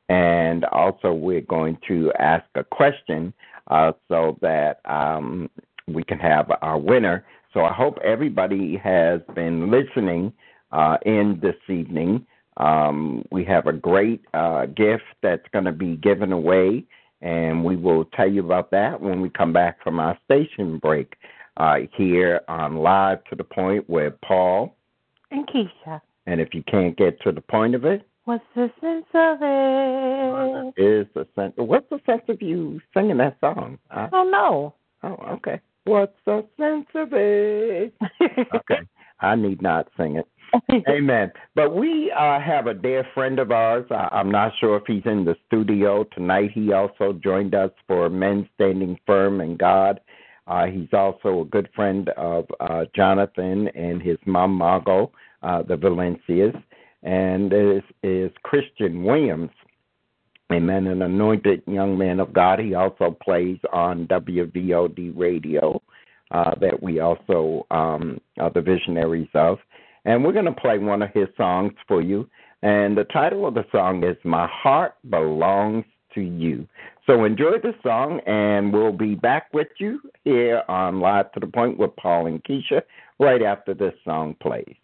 and also we're going to ask a question uh, so that um, we can have our winner. So I hope everybody has been listening uh, in this evening. Um, we have a great uh, gift that's going to be given away, and we will tell you about that when we come back from our station break uh, here on Live to the Point with Paul. And Keisha, And if you can't get to the point of it, what's the sense of it? is the sense. What's the sense of you singing that song? I, Oh no. oh, okay. What's the sense of it? Okay, I need not sing it. Amen. But we uh, have a dear friend of ours. I, I'm not sure if he's in the studio tonight. He also joined us for Men Standing Firm in God. Uh, he's also a good friend of uh, Jonathan and his mom, Margot, uh, the Valencias, and is, is Christian Williams. Amen. An anointed young man of God. He also plays on WVOD radio, uh, that we also um, are the visionaries of. And we're going to play one of his songs for you. And the title of the song is My Heart Belongs to You. So enjoy the song, and we'll be back with you here on Live to the Point with Paul and Keisha right after this song plays.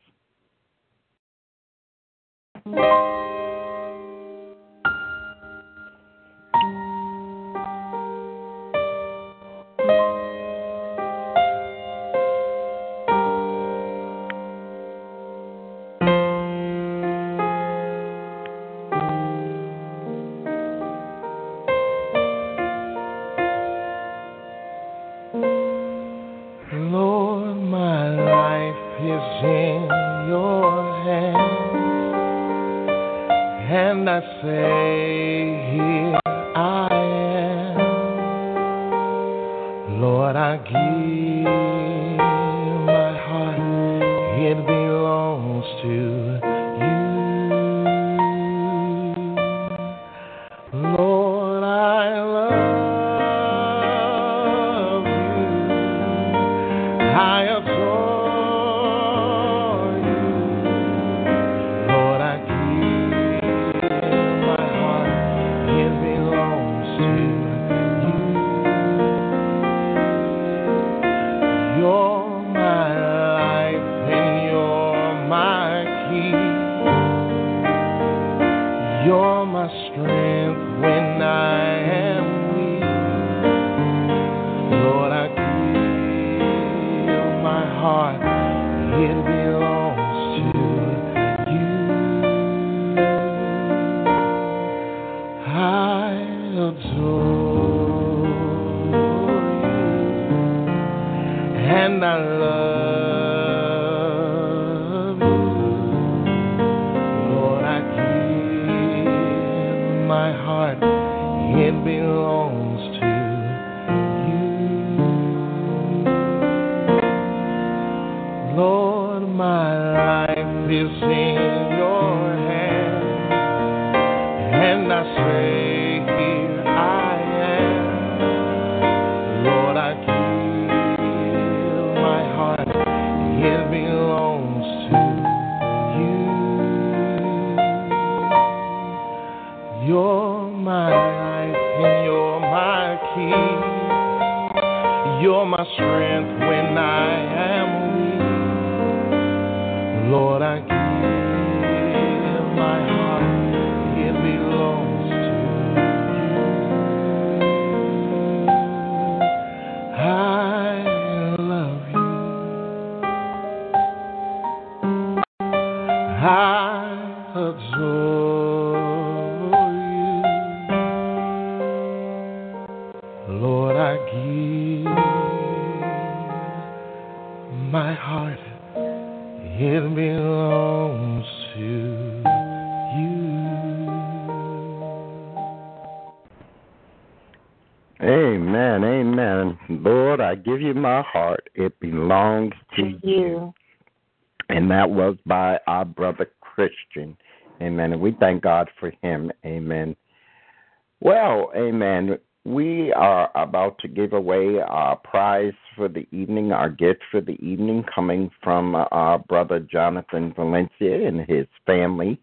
Jonathan Valencia and his family.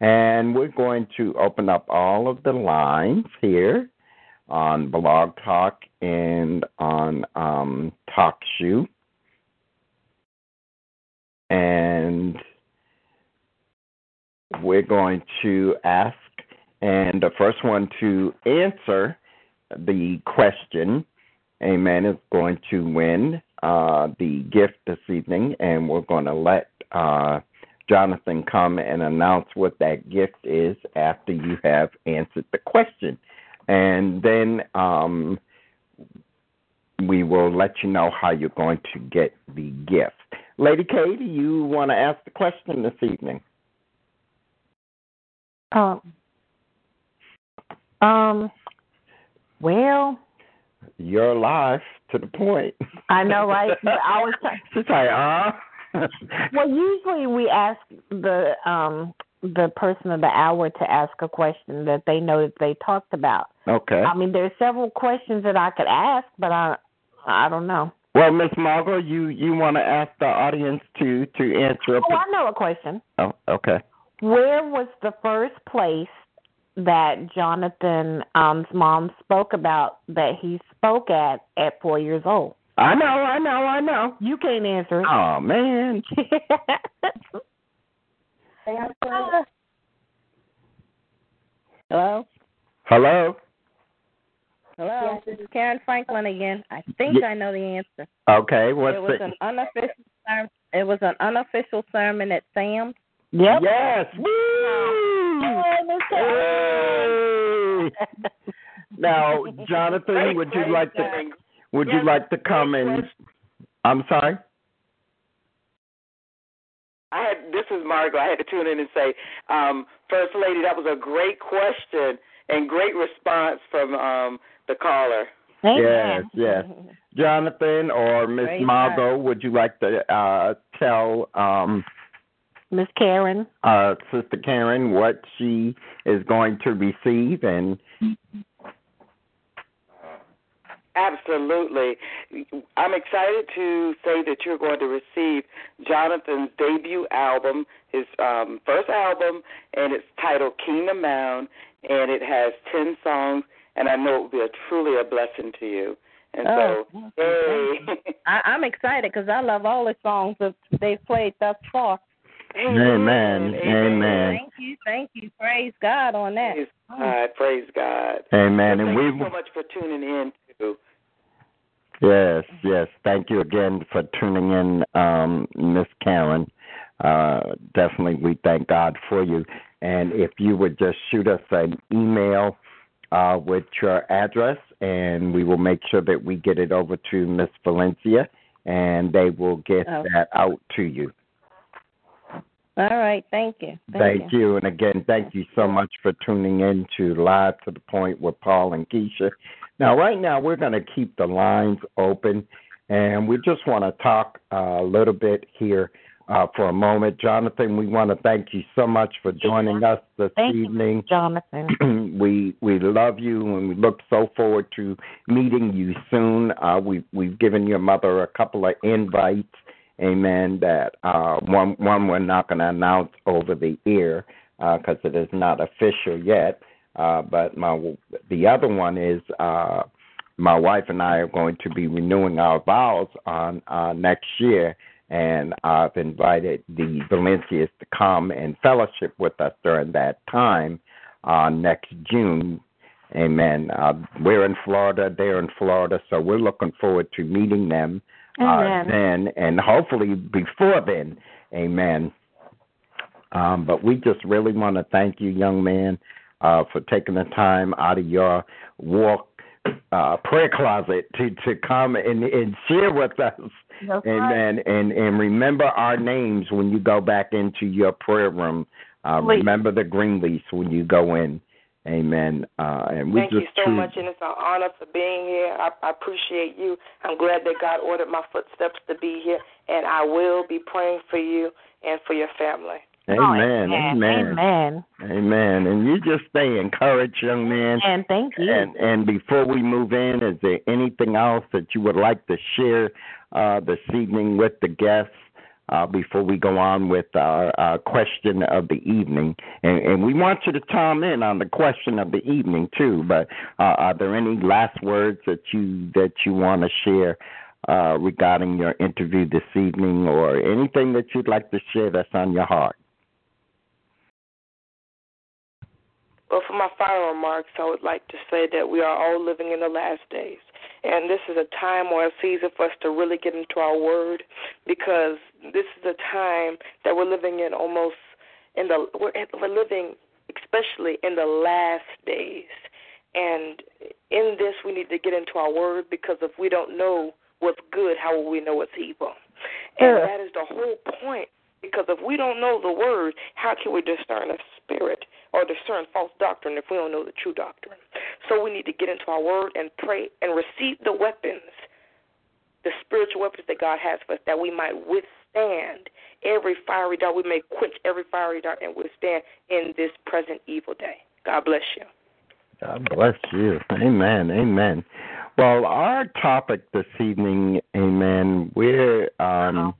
And we're going to open up all of the lines here on Blog Talk and on um, TalkShoe. And we're going to ask, and the first one to answer the question, amen, is going to win uh, the gift this evening. And we're going to let uh, Jonathan come and announce what that gift is after you have answered the question. And then um, we will let you know how you're going to get the gift. Lady K, do you want to ask the question this evening? Um, um, well, You're live to the point. I know, right? I was trying. She's like, uh. Well, usually we ask the um the person of the hour to ask a question that they know that they talked about. okay. I mean, there's several questions that I could ask, but I I don't know. Well, Miss Margot, you you want to ask the audience to to answer a Oh, I know a question. Oh, okay. Where was the first place that Jonathan's um, mom spoke about that he spoke at at four years old? I know, I know, I know. You can't answer. it. Oh man. Hello? Hello. Hello? This is Karen Franklin again. I think Ye- I know the answer. Okay, what's it was the an unofficial sermon. It was an unofficial sermon at Sam's. Yep. Yes. Woo! Oh, hey! Now, Jonathan, would you like to would you like to come and I'm sorry? I had this is Margot. I had to tune in and say, um, First Lady, that was a great question and great response from um, the caller. Yes, yes. Jonathan or Miss Great Margot, would you like to uh, tell um, Miss Karen. uh, Sister Karen what she is going to receive? And Absolutely. I'm excited to say that you're going to receive Jonathan's debut album, his um, first album, and it's titled Kingdom Bound, and it has 10 songs, and I know it will be a, truly a blessing to you. And Oh, so, hey. I, I'm excited because I love all the songs that they've played thus far. Amen. Amen. Thank you, thank you. Praise God on that. Praise God. Praise God. Amen. And Thank we you so much for tuning in, too. Yes, yes. Thank you again for tuning in, um, Miss Karen. Uh, definitely, we thank God for you. And if you would just shoot us an email uh, with your address, and we will make sure that we get it over to Miss Valencia, and they will get Oh. that out to you. All right, thank you. Thank, you. And again, thank you so much for tuning in to Live to the Point with Paul and Keisha. Now, right now, we're going to keep the lines open, and we just want to talk uh, a little bit here uh, for a moment. Jonathan, we want to thank you so much for joining us this Thank you, evening. Jonathan. we we love you, and we look so forward to meeting you soon. Uh, we we've given your mother a couple of invites amen that uh one one we're not going to announce over the air because it is not official yet uh but my the other one is uh my wife and I are going to be renewing our vows on uh next year and I've invited the Valencias to come and fellowship with us during that time uh next June Amen. Uh, we're in Florida, they're in Florida, so we're looking forward to meeting them uh, then, and hopefully before then. Amen. Um, but we just really want to thank you, young man, uh, for taking the time out of your walk uh, prayer closet to to come and, and share with us. That's Amen. And and remember our names when you go back into your prayer room. Uh, remember the Greenleafs when you go in. Amen. Uh, and we Thank just you so much, and it's an honor for being here. I, I appreciate you. I'm glad that God ordered my footsteps to be here, and I will be praying for you and for your family. Amen. Oh, Amen. Amen. Amen. And you just stay encouraged, young man. And thank you. And and before we move in, is there anything else that you would like to share uh, this evening with the guests uh, before we go on with our, our question of the evening? And, and we want you to chime in on the question of the evening too. But uh, are there any last words that you that you want to share? Uh, regarding your interview this evening, or anything that you'd like to share that's on your heart. But for my final remarks, I would like to say that we are all living in the last days. And this is a time or a season for us to really get into our word because this is a time that we're living in almost in the we're, we're living especially in the last days. And in this we need to get into our word because if we don't know what's good, how will we know what's evil? And that is the whole point. Because if we don't know the word, how can we discern a spirit or discern false doctrine if we don't know the true doctrine? So we need to get into our word and pray and receive the weapons, the spiritual weapons that God has for us, that we might withstand every fiery dart. We may quench every fiery dart and withstand in this present evil day. God bless you. God bless you. Amen. Amen. Well, our topic this evening, amen, we're um,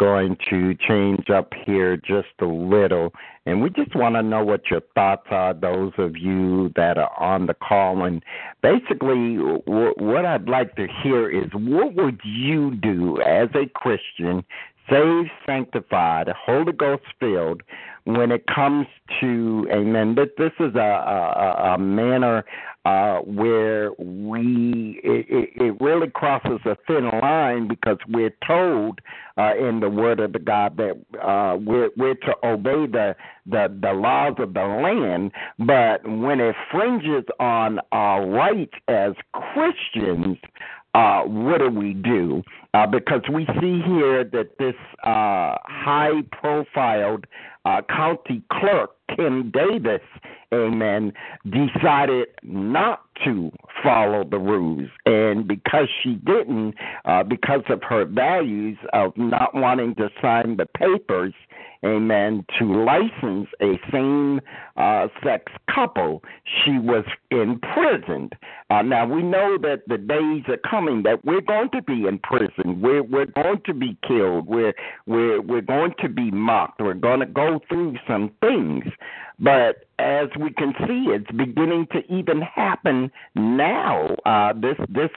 going to change up here just a little. And we just want to know what your thoughts are, those of you that are on the call. And basically, w- what I'd like to hear is what would you do as a Christian, saved, sanctified, Holy Ghost filled, when it comes to, amen, But this is a, a, a manner uh, where we, it, it really crosses a thin line because we're told uh, in the Word of the God that uh, we're, we're to obey the, the, the laws of the land, but when it fringes on our rights as Christians, uh, what do we do? Uh, because we see here that this uh, high profiled uh, county clerk, Kim Davis, amen, decided not to follow the rules. And because she didn't, uh, because of her values of not wanting to sign the papers, amen, to license a same uh, sex couple, she was imprisoned. Uh, now, we know that the days are coming that we're going to be in prison. We're, we're going to be killed. We're, we're, we're going to be mocked. We're going to go through some things. But as we can see, it's beginning to even happen now. Uh, this this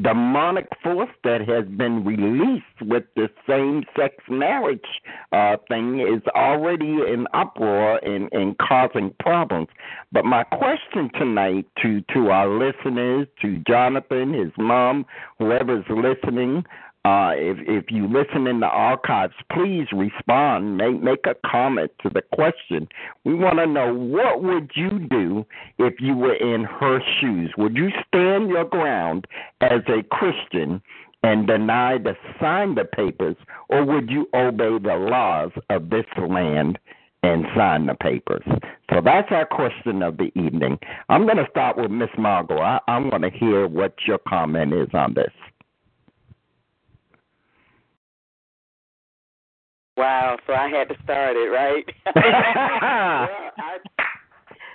demonic force that has been released with the same-sex marriage uh, thing is already in uproar and, and causing problems. But my question tonight to to our listeners, to Jonathan, his mom, whoever's listening, uh, if if you listen in the archives, please respond. Make make a comment to the question. We want to know what would you do if you were in her shoes? Would you stand your ground as a Christian and deny to sign the papers, or would you obey the laws of this land and sign the papers? So that's our question of the evening. I'm going to start with Miss Margot. I, I want to hear what your comment is on this. Wow, so I had to start it, right?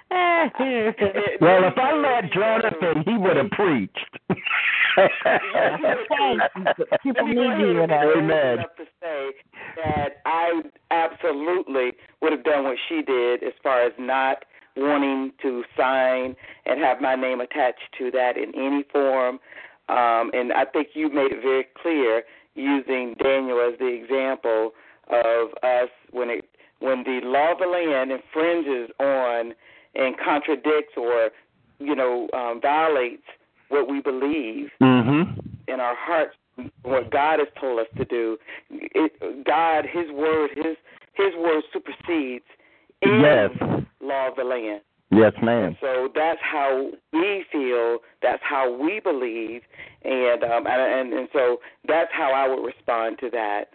well, if I let Jonathan, he would have preached. People Let need you and that. enough to say that I absolutely would have done what she did as far as not wanting to sign and have my name attached to that in any form. Um, and I think you made it very clear using Daniel as the example of us when it when the law of the land infringes on and contradicts or you know um, violates what we believe Mm-hmm. in our hearts what God has told us to do. It, God, His word, His His word supersedes any Yes. law of the land. Yes, ma'am. So that's how we feel. That's how we believe, and um, and, and and so that's how I would respond to that.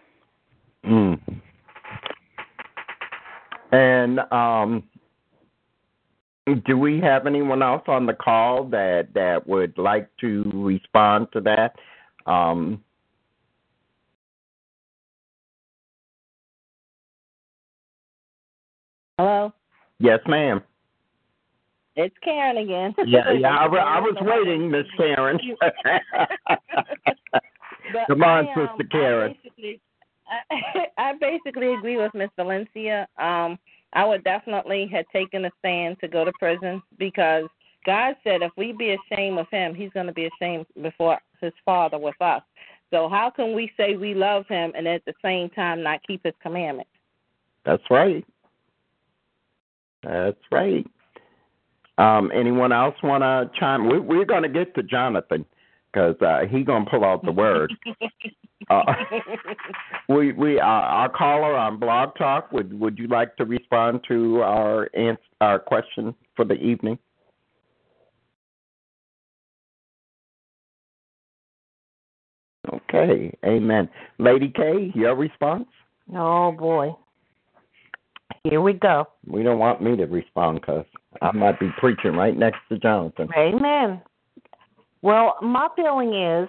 Mm. And um, do we have anyone else on the call that that would like to respond to that? Um, Hello, yes, ma'am. it's Karen again. Yeah, yeah. I, I was waiting, Miss Karen. Come on, I, um, Sister Karen. I basically, I, I basically agree with Miss Valencia. Um, I would definitely have taken a stand to go to prison because God said if we be ashamed of Him, He's going to be ashamed before His Father with us. So how can we say we love Him and at the same time not keep His commandments? That's right. That's right. Um, anyone else want to chime? We, we're going to get to Jonathan because uh, he's going to pull out the word. Uh, we we uh, our caller on Blog Talk. Would would you like to respond to our ans- our question for the evening? Okay, Amen. Lady K, your response? Oh boy. Here we go. We don't want me to respond because I might be preaching right next to Jonathan. Amen. Well, my feeling is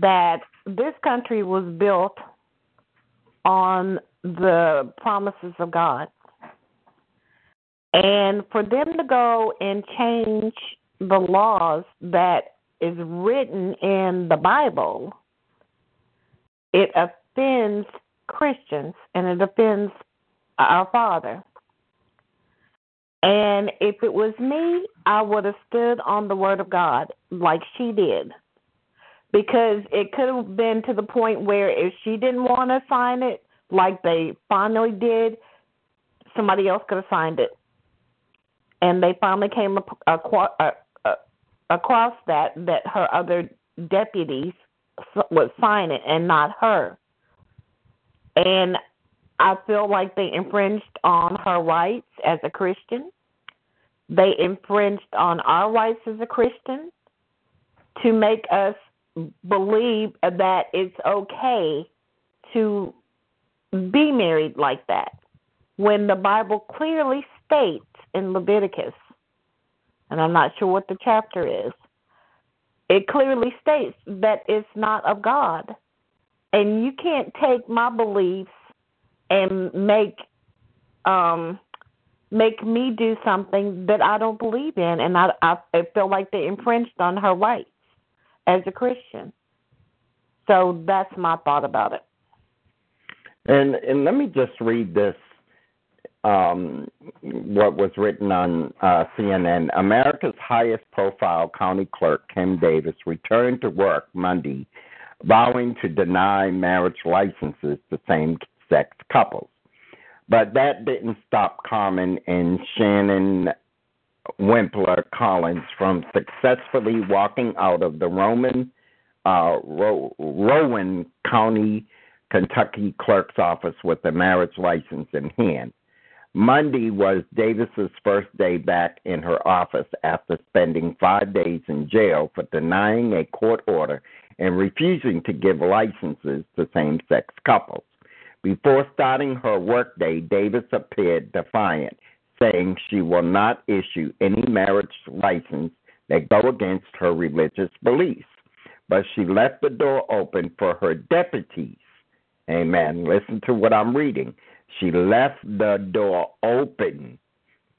that this country was built on the promises of God. And for them to go and change the laws that is written in the Bible, it offends Christians and it offends our Father. And if it was me, I would have stood on the Word of God like she did. Because it could have been to the point where if she didn't want to sign it, like they finally did, somebody else could have signed it. And they finally came uh, uh, across that, that her other deputies would sign it and not her. And I feel like they infringed on her rights as a Christian. They infringed on our rights as a Christian to make us believe that it's okay to be married like that when the Bible clearly states in Leviticus, and I'm not sure what the chapter is, it clearly states that it's not of God. And you can't take my beliefs and make um make me do something that I don't believe in and I I, feel like they infringed on her rights as a Christian. So that's my thought about it. And and let me just read this um, what was written on uh, CNN. America's highest profile county clerk, Kim Davis, returned to work Monday, vowing to deny marriage licenses to same sex couples. But that didn't stop Carmen and Shannon Wampler Collins from successfully walking out of the Roman uh, Ro- Rowan County, Kentucky clerk's office with a marriage license in hand. Monday was Davis's first day back in her office after spending five days in jail for denying a court order and refusing to give licenses to same sex couples. Before starting her workday, Davis appeared defiant, saying she will not issue any marriage license that go against her religious beliefs. But she left the door open for her deputies. Amen. Listen to what I'm reading. She left the door open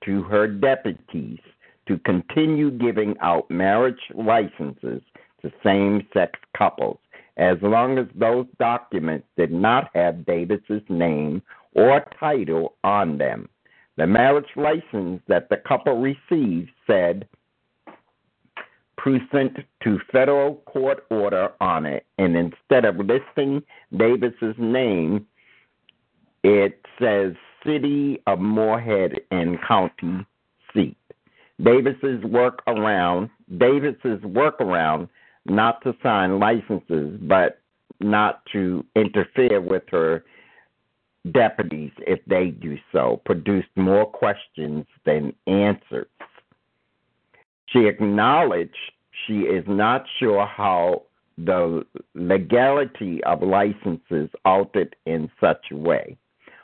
to her deputies to continue giving out marriage licenses to same sex couples as long as those documents did not have Davis's name or title on them. The marriage license that the couple received said pursuant to federal court order on it, and instead of listing Davis's name, it says City of Morehead and County seat. Davis's workaround Davis's workaround not to sign licenses, but not to interfere with her deputies if they do so, produced more questions than answers. She acknowledged she is not sure how the legality of licenses altered in such a way.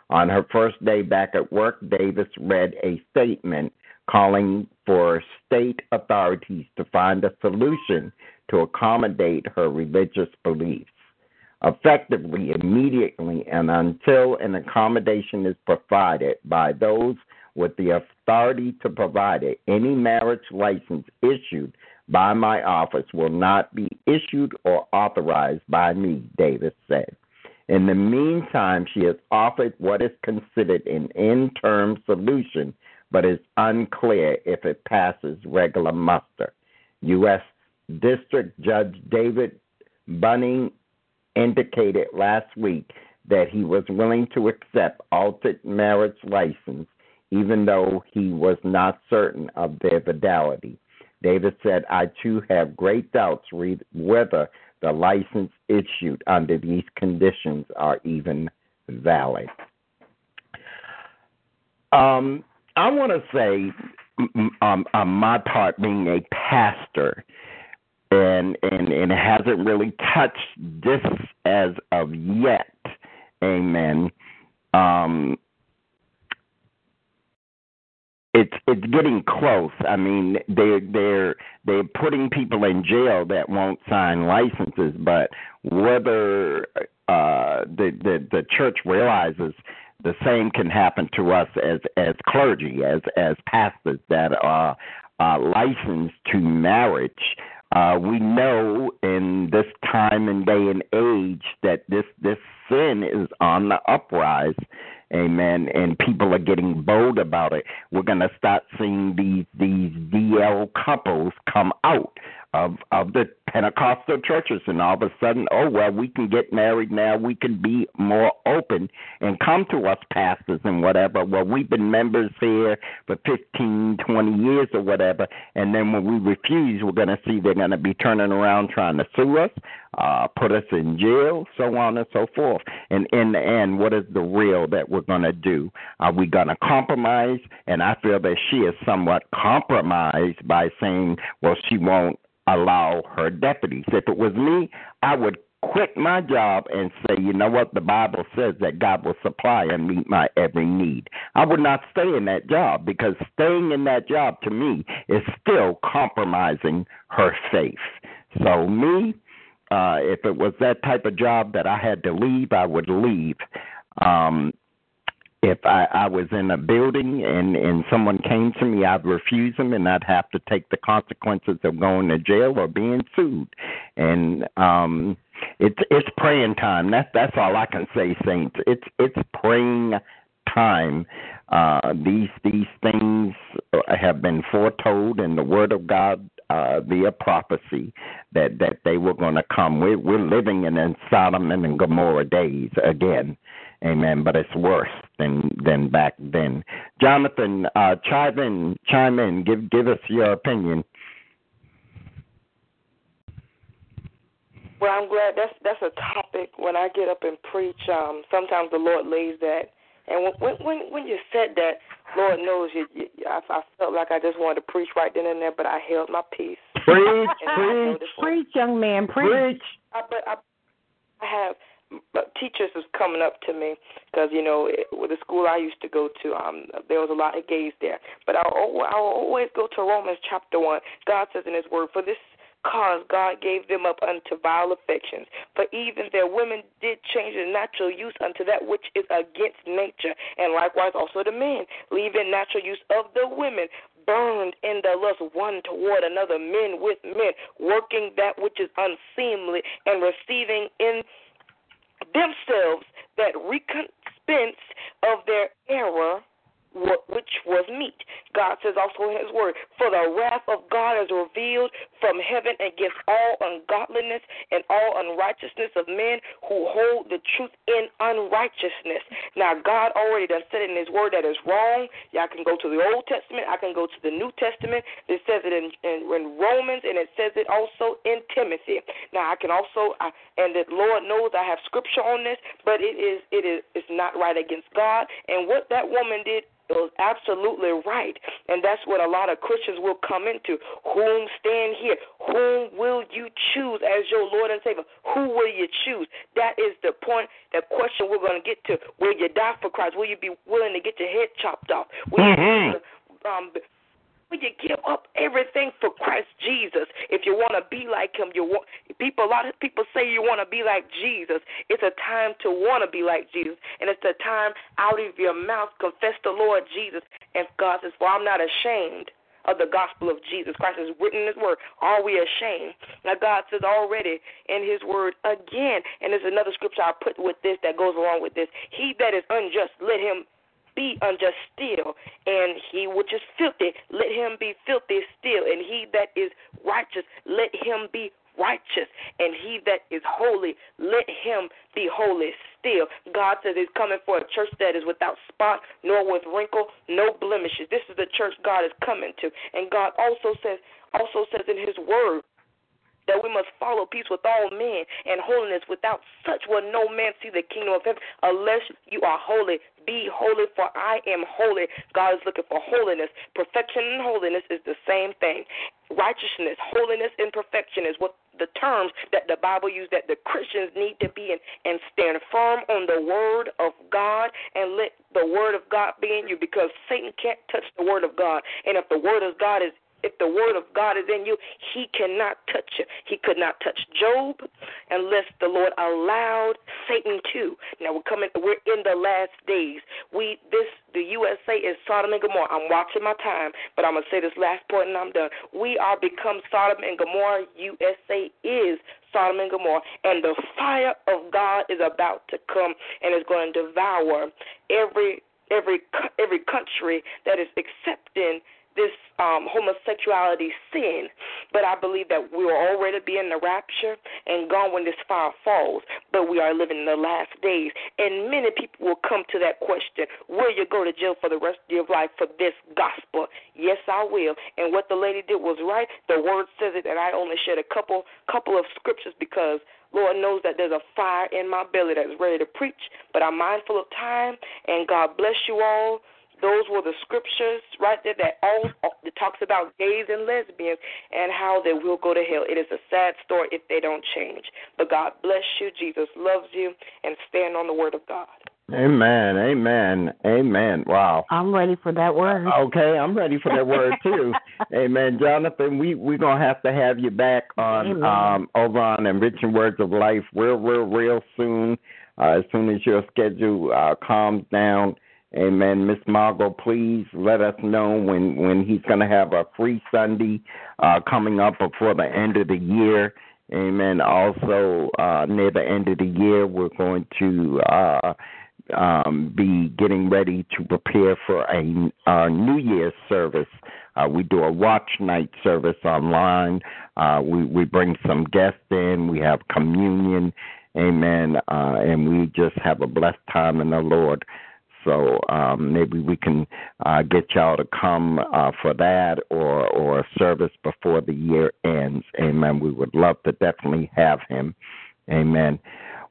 On her first day back at work, Davis read a statement calling for state authorities to find a solution to accommodate her religious beliefs. Effectively, immediately, and until an accommodation is provided by those with the authority to provide it, any marriage license issued by my office will not be issued or authorized by me, Davis said. In the meantime, she has offered what is considered an interim solution, but is unclear if it passes regular muster. U.S. District Judge David Bunning indicated last week that he was willing to accept altered marriage license, even though he was not certain of their fidelity. David said, I too have great doubts whether the license issued under these conditions are even valid. Um, I want to say, um, on my part, being a pastor, and, and it hasn't really touched this as of yet. Amen. Um, it's it's getting close. I mean, they they're they're putting people in jail that won't sign licenses, but whether uh, the the the church realizes the same can happen to us as as clergy, as as pastors that are uh, licensed to marriage. Uh, we know in this time and day and age that this this sin is on the uprise Amen. And people are getting bold about it. We're going to start seeing these these DL couples come out of of the Pentecostal churches, and all of a sudden, oh well, we can get married now. We can be more open and come to us pastors and whatever. Well, we've been members here for fifteen, twenty years or whatever, and then when we refuse, we're going to see they're going to be turning around trying to sue us, uh, put us in jail, so on and so forth. And in the end, what is the real that we're going to do? Are we going to compromise? And I feel that she is somewhat compromised by saying, well, she won't allow her deputies. If it was me, I would quit my job and say, you know what, the Bible says that God will supply and meet my every need. I would not stay in that job because staying in that job to me is still compromising her faith. So, me, uh, if it was that type of job that I had to leave, I would leave. Um, if I, I was in a building and and someone came to me, I'd refuse them, and I'd have to take the consequences of going to jail or being sued. And um, it's it's praying time. That's that's all I can say, saints. It's it's praying time. Uh, these these things have been foretold in the Word of God uh, via prophecy that that they were going to come. We're we're living in, in Sodom and Gomorrah days again. Amen. But it's worse than than back then. Jonathan, uh, chime in, chime in. Give give us your opinion. Well, I'm glad that's that's a topic when I get up and preach. Um, sometimes the Lord lays that, and when when when you said that, Lord knows you. you I, I felt like I just wanted to preach right then and there, but I held my peace. Preach, And I know preach, Preach, young man, preach. I, but I, I have but teachers is coming up to me because you know it, with the school I used to go to, um, there was a lot of gays there. But I I will always go to Romans chapter one. God says in His Word, "For this cause God gave them up unto vile affections. For even their women did change their natural use unto that which is against nature, and likewise also the men, leaving natural use of the women." Burned in their lust one toward another, men with men, working that which is unseemly, and receiving in themselves that recompense of their error which was meat. God says also in His Word, For the wrath of God is revealed from heaven against all ungodliness and all unrighteousness of men who hold the truth in unrighteousness. Now, God already done said in His Word that is wrong. Y'all can go to the Old Testament, I can go to the New Testament. It says it in, in, in Romans, and it says it also in Timothy. Now, I can also, I, and the Lord knows I have scripture on this, but it is it is it's not right against God. And what that woman did was absolutely right. And that's what a lot of Christians will come into. Whom stand here? Whom will you choose as your Lord and Savior? Who will you choose? That is the point, the question we're going to get to. Will you die for Christ? Will you be willing to get your head chopped off? Will Mhm. you um, Will you give up everything for Christ Jesus? If you want to be like Him, you want people. A lot of people say you want to be like Jesus. It's a time to want to be like Jesus, and it's a time out of your mouth confess the Lord Jesus. And God says, "For I'm not ashamed." Of the gospel of Jesus Christ is written in His Word. Are we ashamed? Now God says already in His Word again, and there's another scripture I put with this that goes along with this. He that is unjust, let him be unjust still, and he which is filthy, let him be filthy still, and he that is righteous, let him be righteous, and he that is holy, let him be holy still. God says he's coming for a church that is without spot, nor with wrinkle, no blemishes. This is the church God is coming to. And God also says also says in his word that we must follow peace with all men and holiness. Without such will no man see the kingdom of heaven unless you are holy. Be holy, for I am holy. God is looking for holiness. Perfection and holiness is the same thing. Righteousness, holiness, and perfection is what the terms that the Bible uses that the Christians need to be in and stand firm on the word of God and let the word of God be in you because Satan can't touch the word of God. And if the word of God is if the word of God is in you, he cannot touch you. He could not touch Job unless the Lord allowed Satan to. Now we're coming we're in the last days. We this the USA is Sodom and Gomorrah. I'm watching my time, but I'm gonna say this last point and I'm done. We are become Sodom and Gomorrah. USA is Sodom and Gomorrah, and the fire of God is about to come and is going to devour every every every country that is accepting this um, homosexuality sin, but I believe that we will already be in the rapture and gone when this fire falls. But we are living in the last days, and many people will come to that question: Will you go to jail for the rest of your life for this gospel? Yes, I will. And what the lady did was right. The word says it, and I only shared a couple couple of scriptures because Lord knows that there's a fire in my belly that's ready to preach, but I'm mindful of time, and God bless you all. Those were the scriptures right there that all that talks about gays and lesbians and how they will go to hell. It is a sad story if they don't change. But God bless you. Jesus loves you, and stand on the word of God. Amen. Amen. Amen. Wow. I'm ready for that word. Okay, I'm ready for that word too. Amen, Jonathan. We we're gonna have to have you back on Amen. um over on Enriching Words of Life real real real soon. Uh, as soon as your schedule uh, calms down. Amen. Miss Margot, please let us know when when he's gonna have a free Sunday uh coming up before the end of the year. Amen. Also, uh, near the end of the year, we're going to uh, um, be getting ready to prepare for a our New Year's service. Uh, we do a watch night service online. Uh, we we bring some guests in. We have communion, amen, uh, and we just have a blessed time in the Lord. So um, maybe we can uh, get y'all to come uh, for that or or service before the year ends. Amen. We would love to definitely have him. Amen.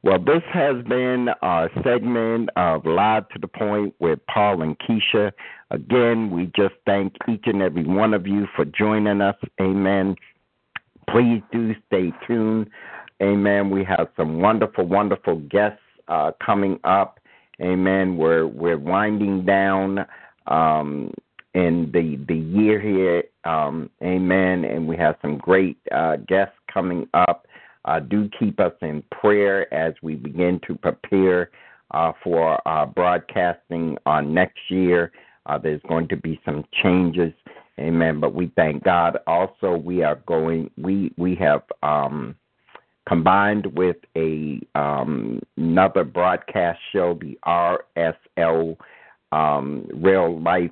Well, this has been our segment of Live to the Point with Paul and Keisha. Again, we just thank each and every one of you for joining us. Amen. Please do stay tuned. Amen. We have some wonderful, wonderful guests uh, coming up. Amen. We're we're winding down um, in the the year here. Um, amen. And we have some great uh, guests coming up. Uh, do keep us in prayer as we begin to prepare uh, for broadcasting on next year. Uh, there's going to be some changes, amen. But we thank God. Also, we are going. We we have um, combined with a um, another broadcast show, the RSL um, Real Life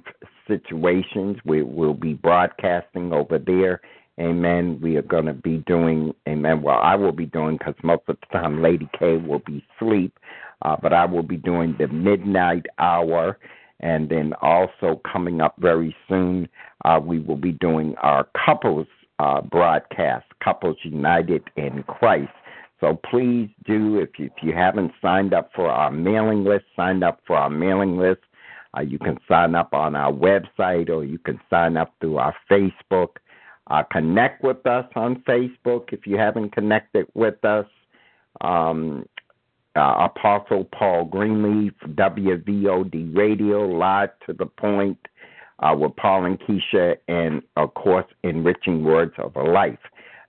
Situations. We will be broadcasting over there. Amen. We are going to be doing, amen. Well, I will be doing because most of the time Lady K will be asleep, uh, but I will be doing the midnight hour. And then also coming up very soon, uh, we will be doing our couples uh, broadcast, Couples United in Christ. So please do, if you, if you haven't signed up for our mailing list, sign up for our mailing list. Uh, you can sign up on our website or you can sign up through our Facebook. Uh, connect with us on Facebook if you haven't connected with us. Um, uh, Apostle Paul Greenleaf, WVOD Radio, live to the point uh, with Paul and Keisha, and of course, Enriching Words of Life.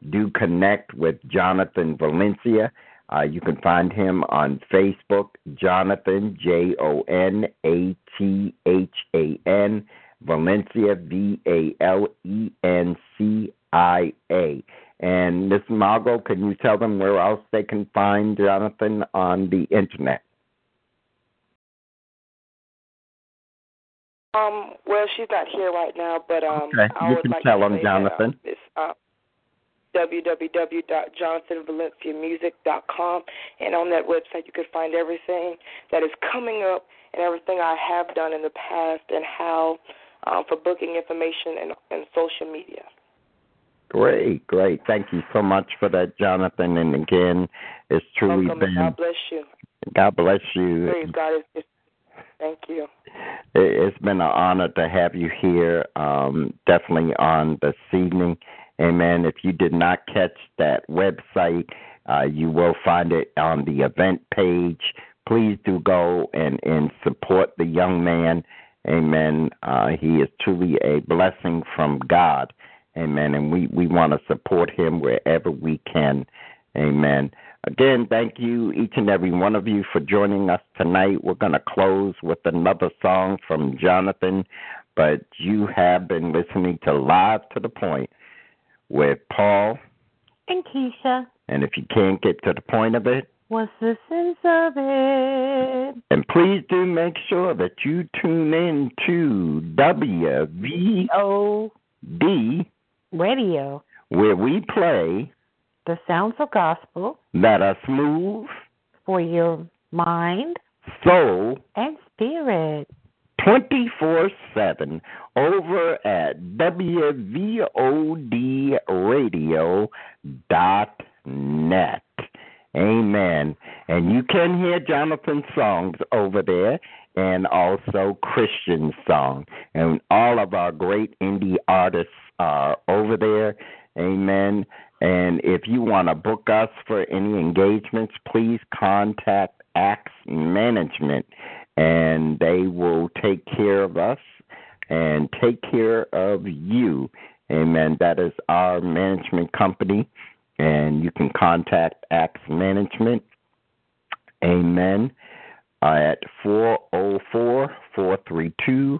Do connect with Jonathan Valencia. Uh, you can find him on Facebook, Jonathan, J O N A T H A N, Valencia, V A L E N C I A. And Miss Margot, can you tell them where else they can find Jonathan on the internet? Um, well, she's not here right now, but um, Okay, I you would can like tell to them, Jonathan. That, um, it's uh, www.jonathanvalenciamusic.com, and on that website you can find everything that is coming up and everything I have done in the past and how um, for booking information and, and social media. Great, great. Thank you so much for that, Jonathan. And again, it's truly Welcome, been. God bless you. God bless you. Praise God. Thank you. It- It's been an honor to have you here, um, definitely on this evening. Amen. If you did not catch that website, uh, you will find it on the event page. Please do go and, and support the young man. Amen. Uh, he is truly a blessing from God. Amen. And we, we want to support him wherever we can. Amen. Again, thank you, each and every one of you, for joining us tonight. We're going to close with another song from Jonathan, but you have been listening to Live to the Point with Paul. And Keisha, And if you can't get to the point of it, what's the sense of it? and please do make sure that you tune in to WVOD, oh. Radio, where we play the sounds of gospel Let Us Move, for your mind Soul, and spirit. 24 7 over at WVODradio.net. Amen. And you can hear Jonathan's songs over there and also Christian song. And all of our great indie artists are over there. Amen. And if you want to book us for any engagements, please contact Axe Management and they will take care of us and take care of you. Amen. That is our management company, and you can contact Axe Management. Amen. At 404 432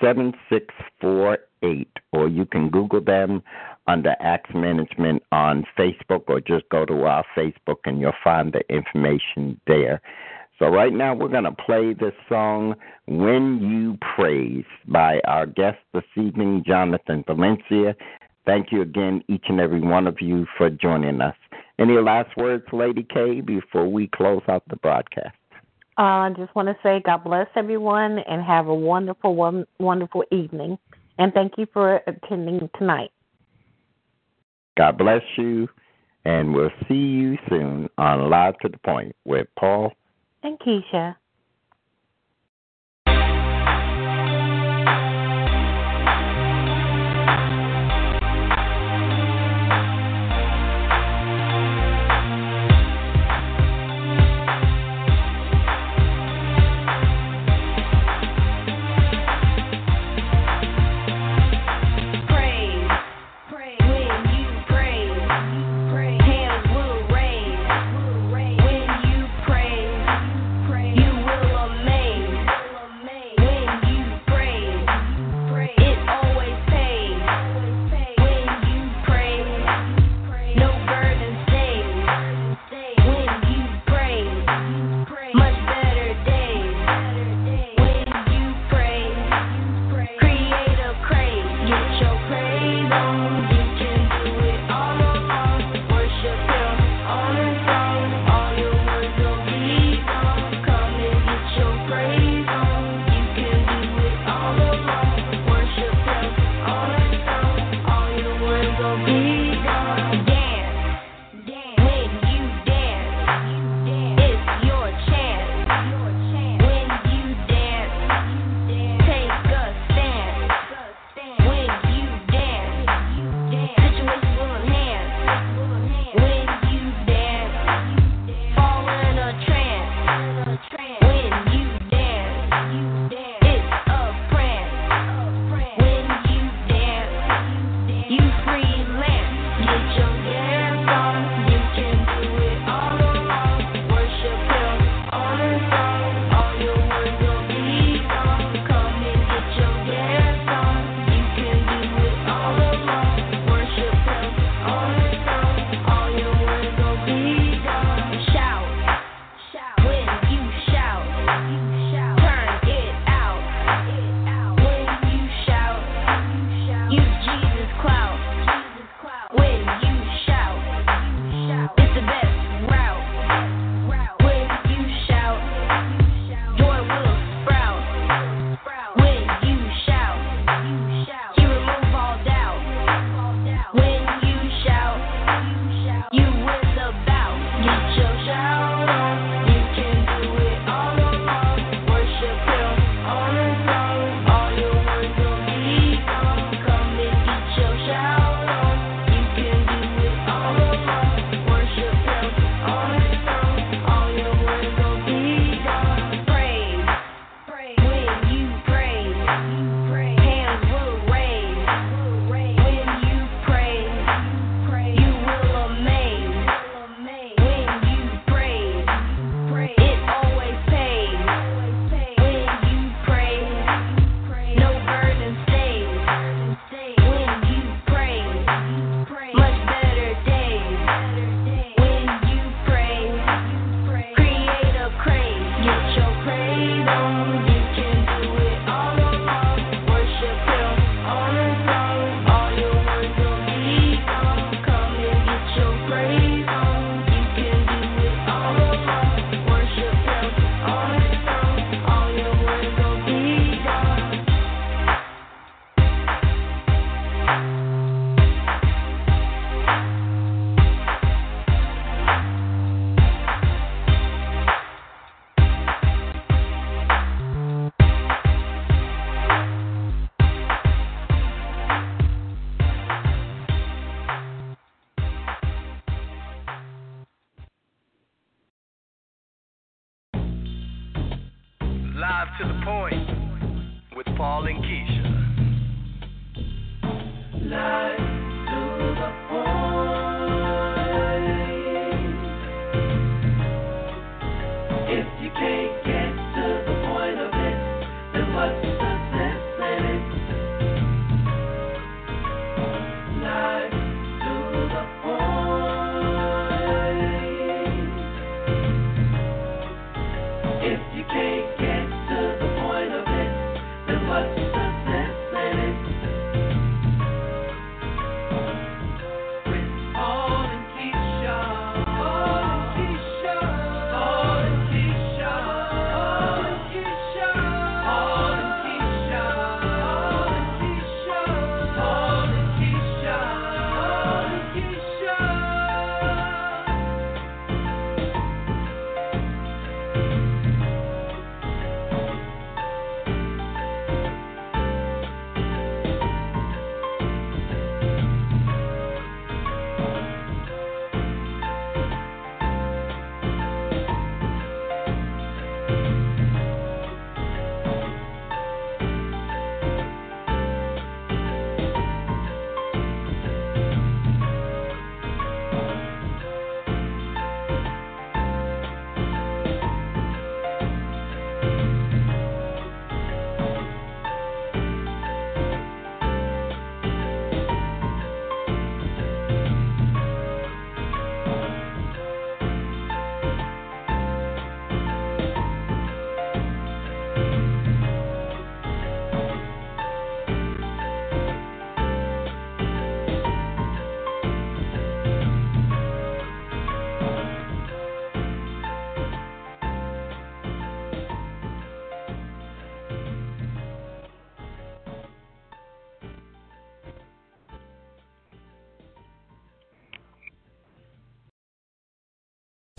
7648, or you can Google them under Axe Management on Facebook, or just go to our Facebook and you'll find the information there. So, right now, we're going to play this song, When You Praise, by our guest this evening, Jonathan Valencia. Thank you again, each and every one of you, for joining us. Any last words, Lady K, before we close out the broadcast? Uh, I just want to say God bless everyone and have a wonderful, wonderful evening. And thank you for attending tonight. God bless you, and we'll see you soon on Live to the Point with Paul And Keisha.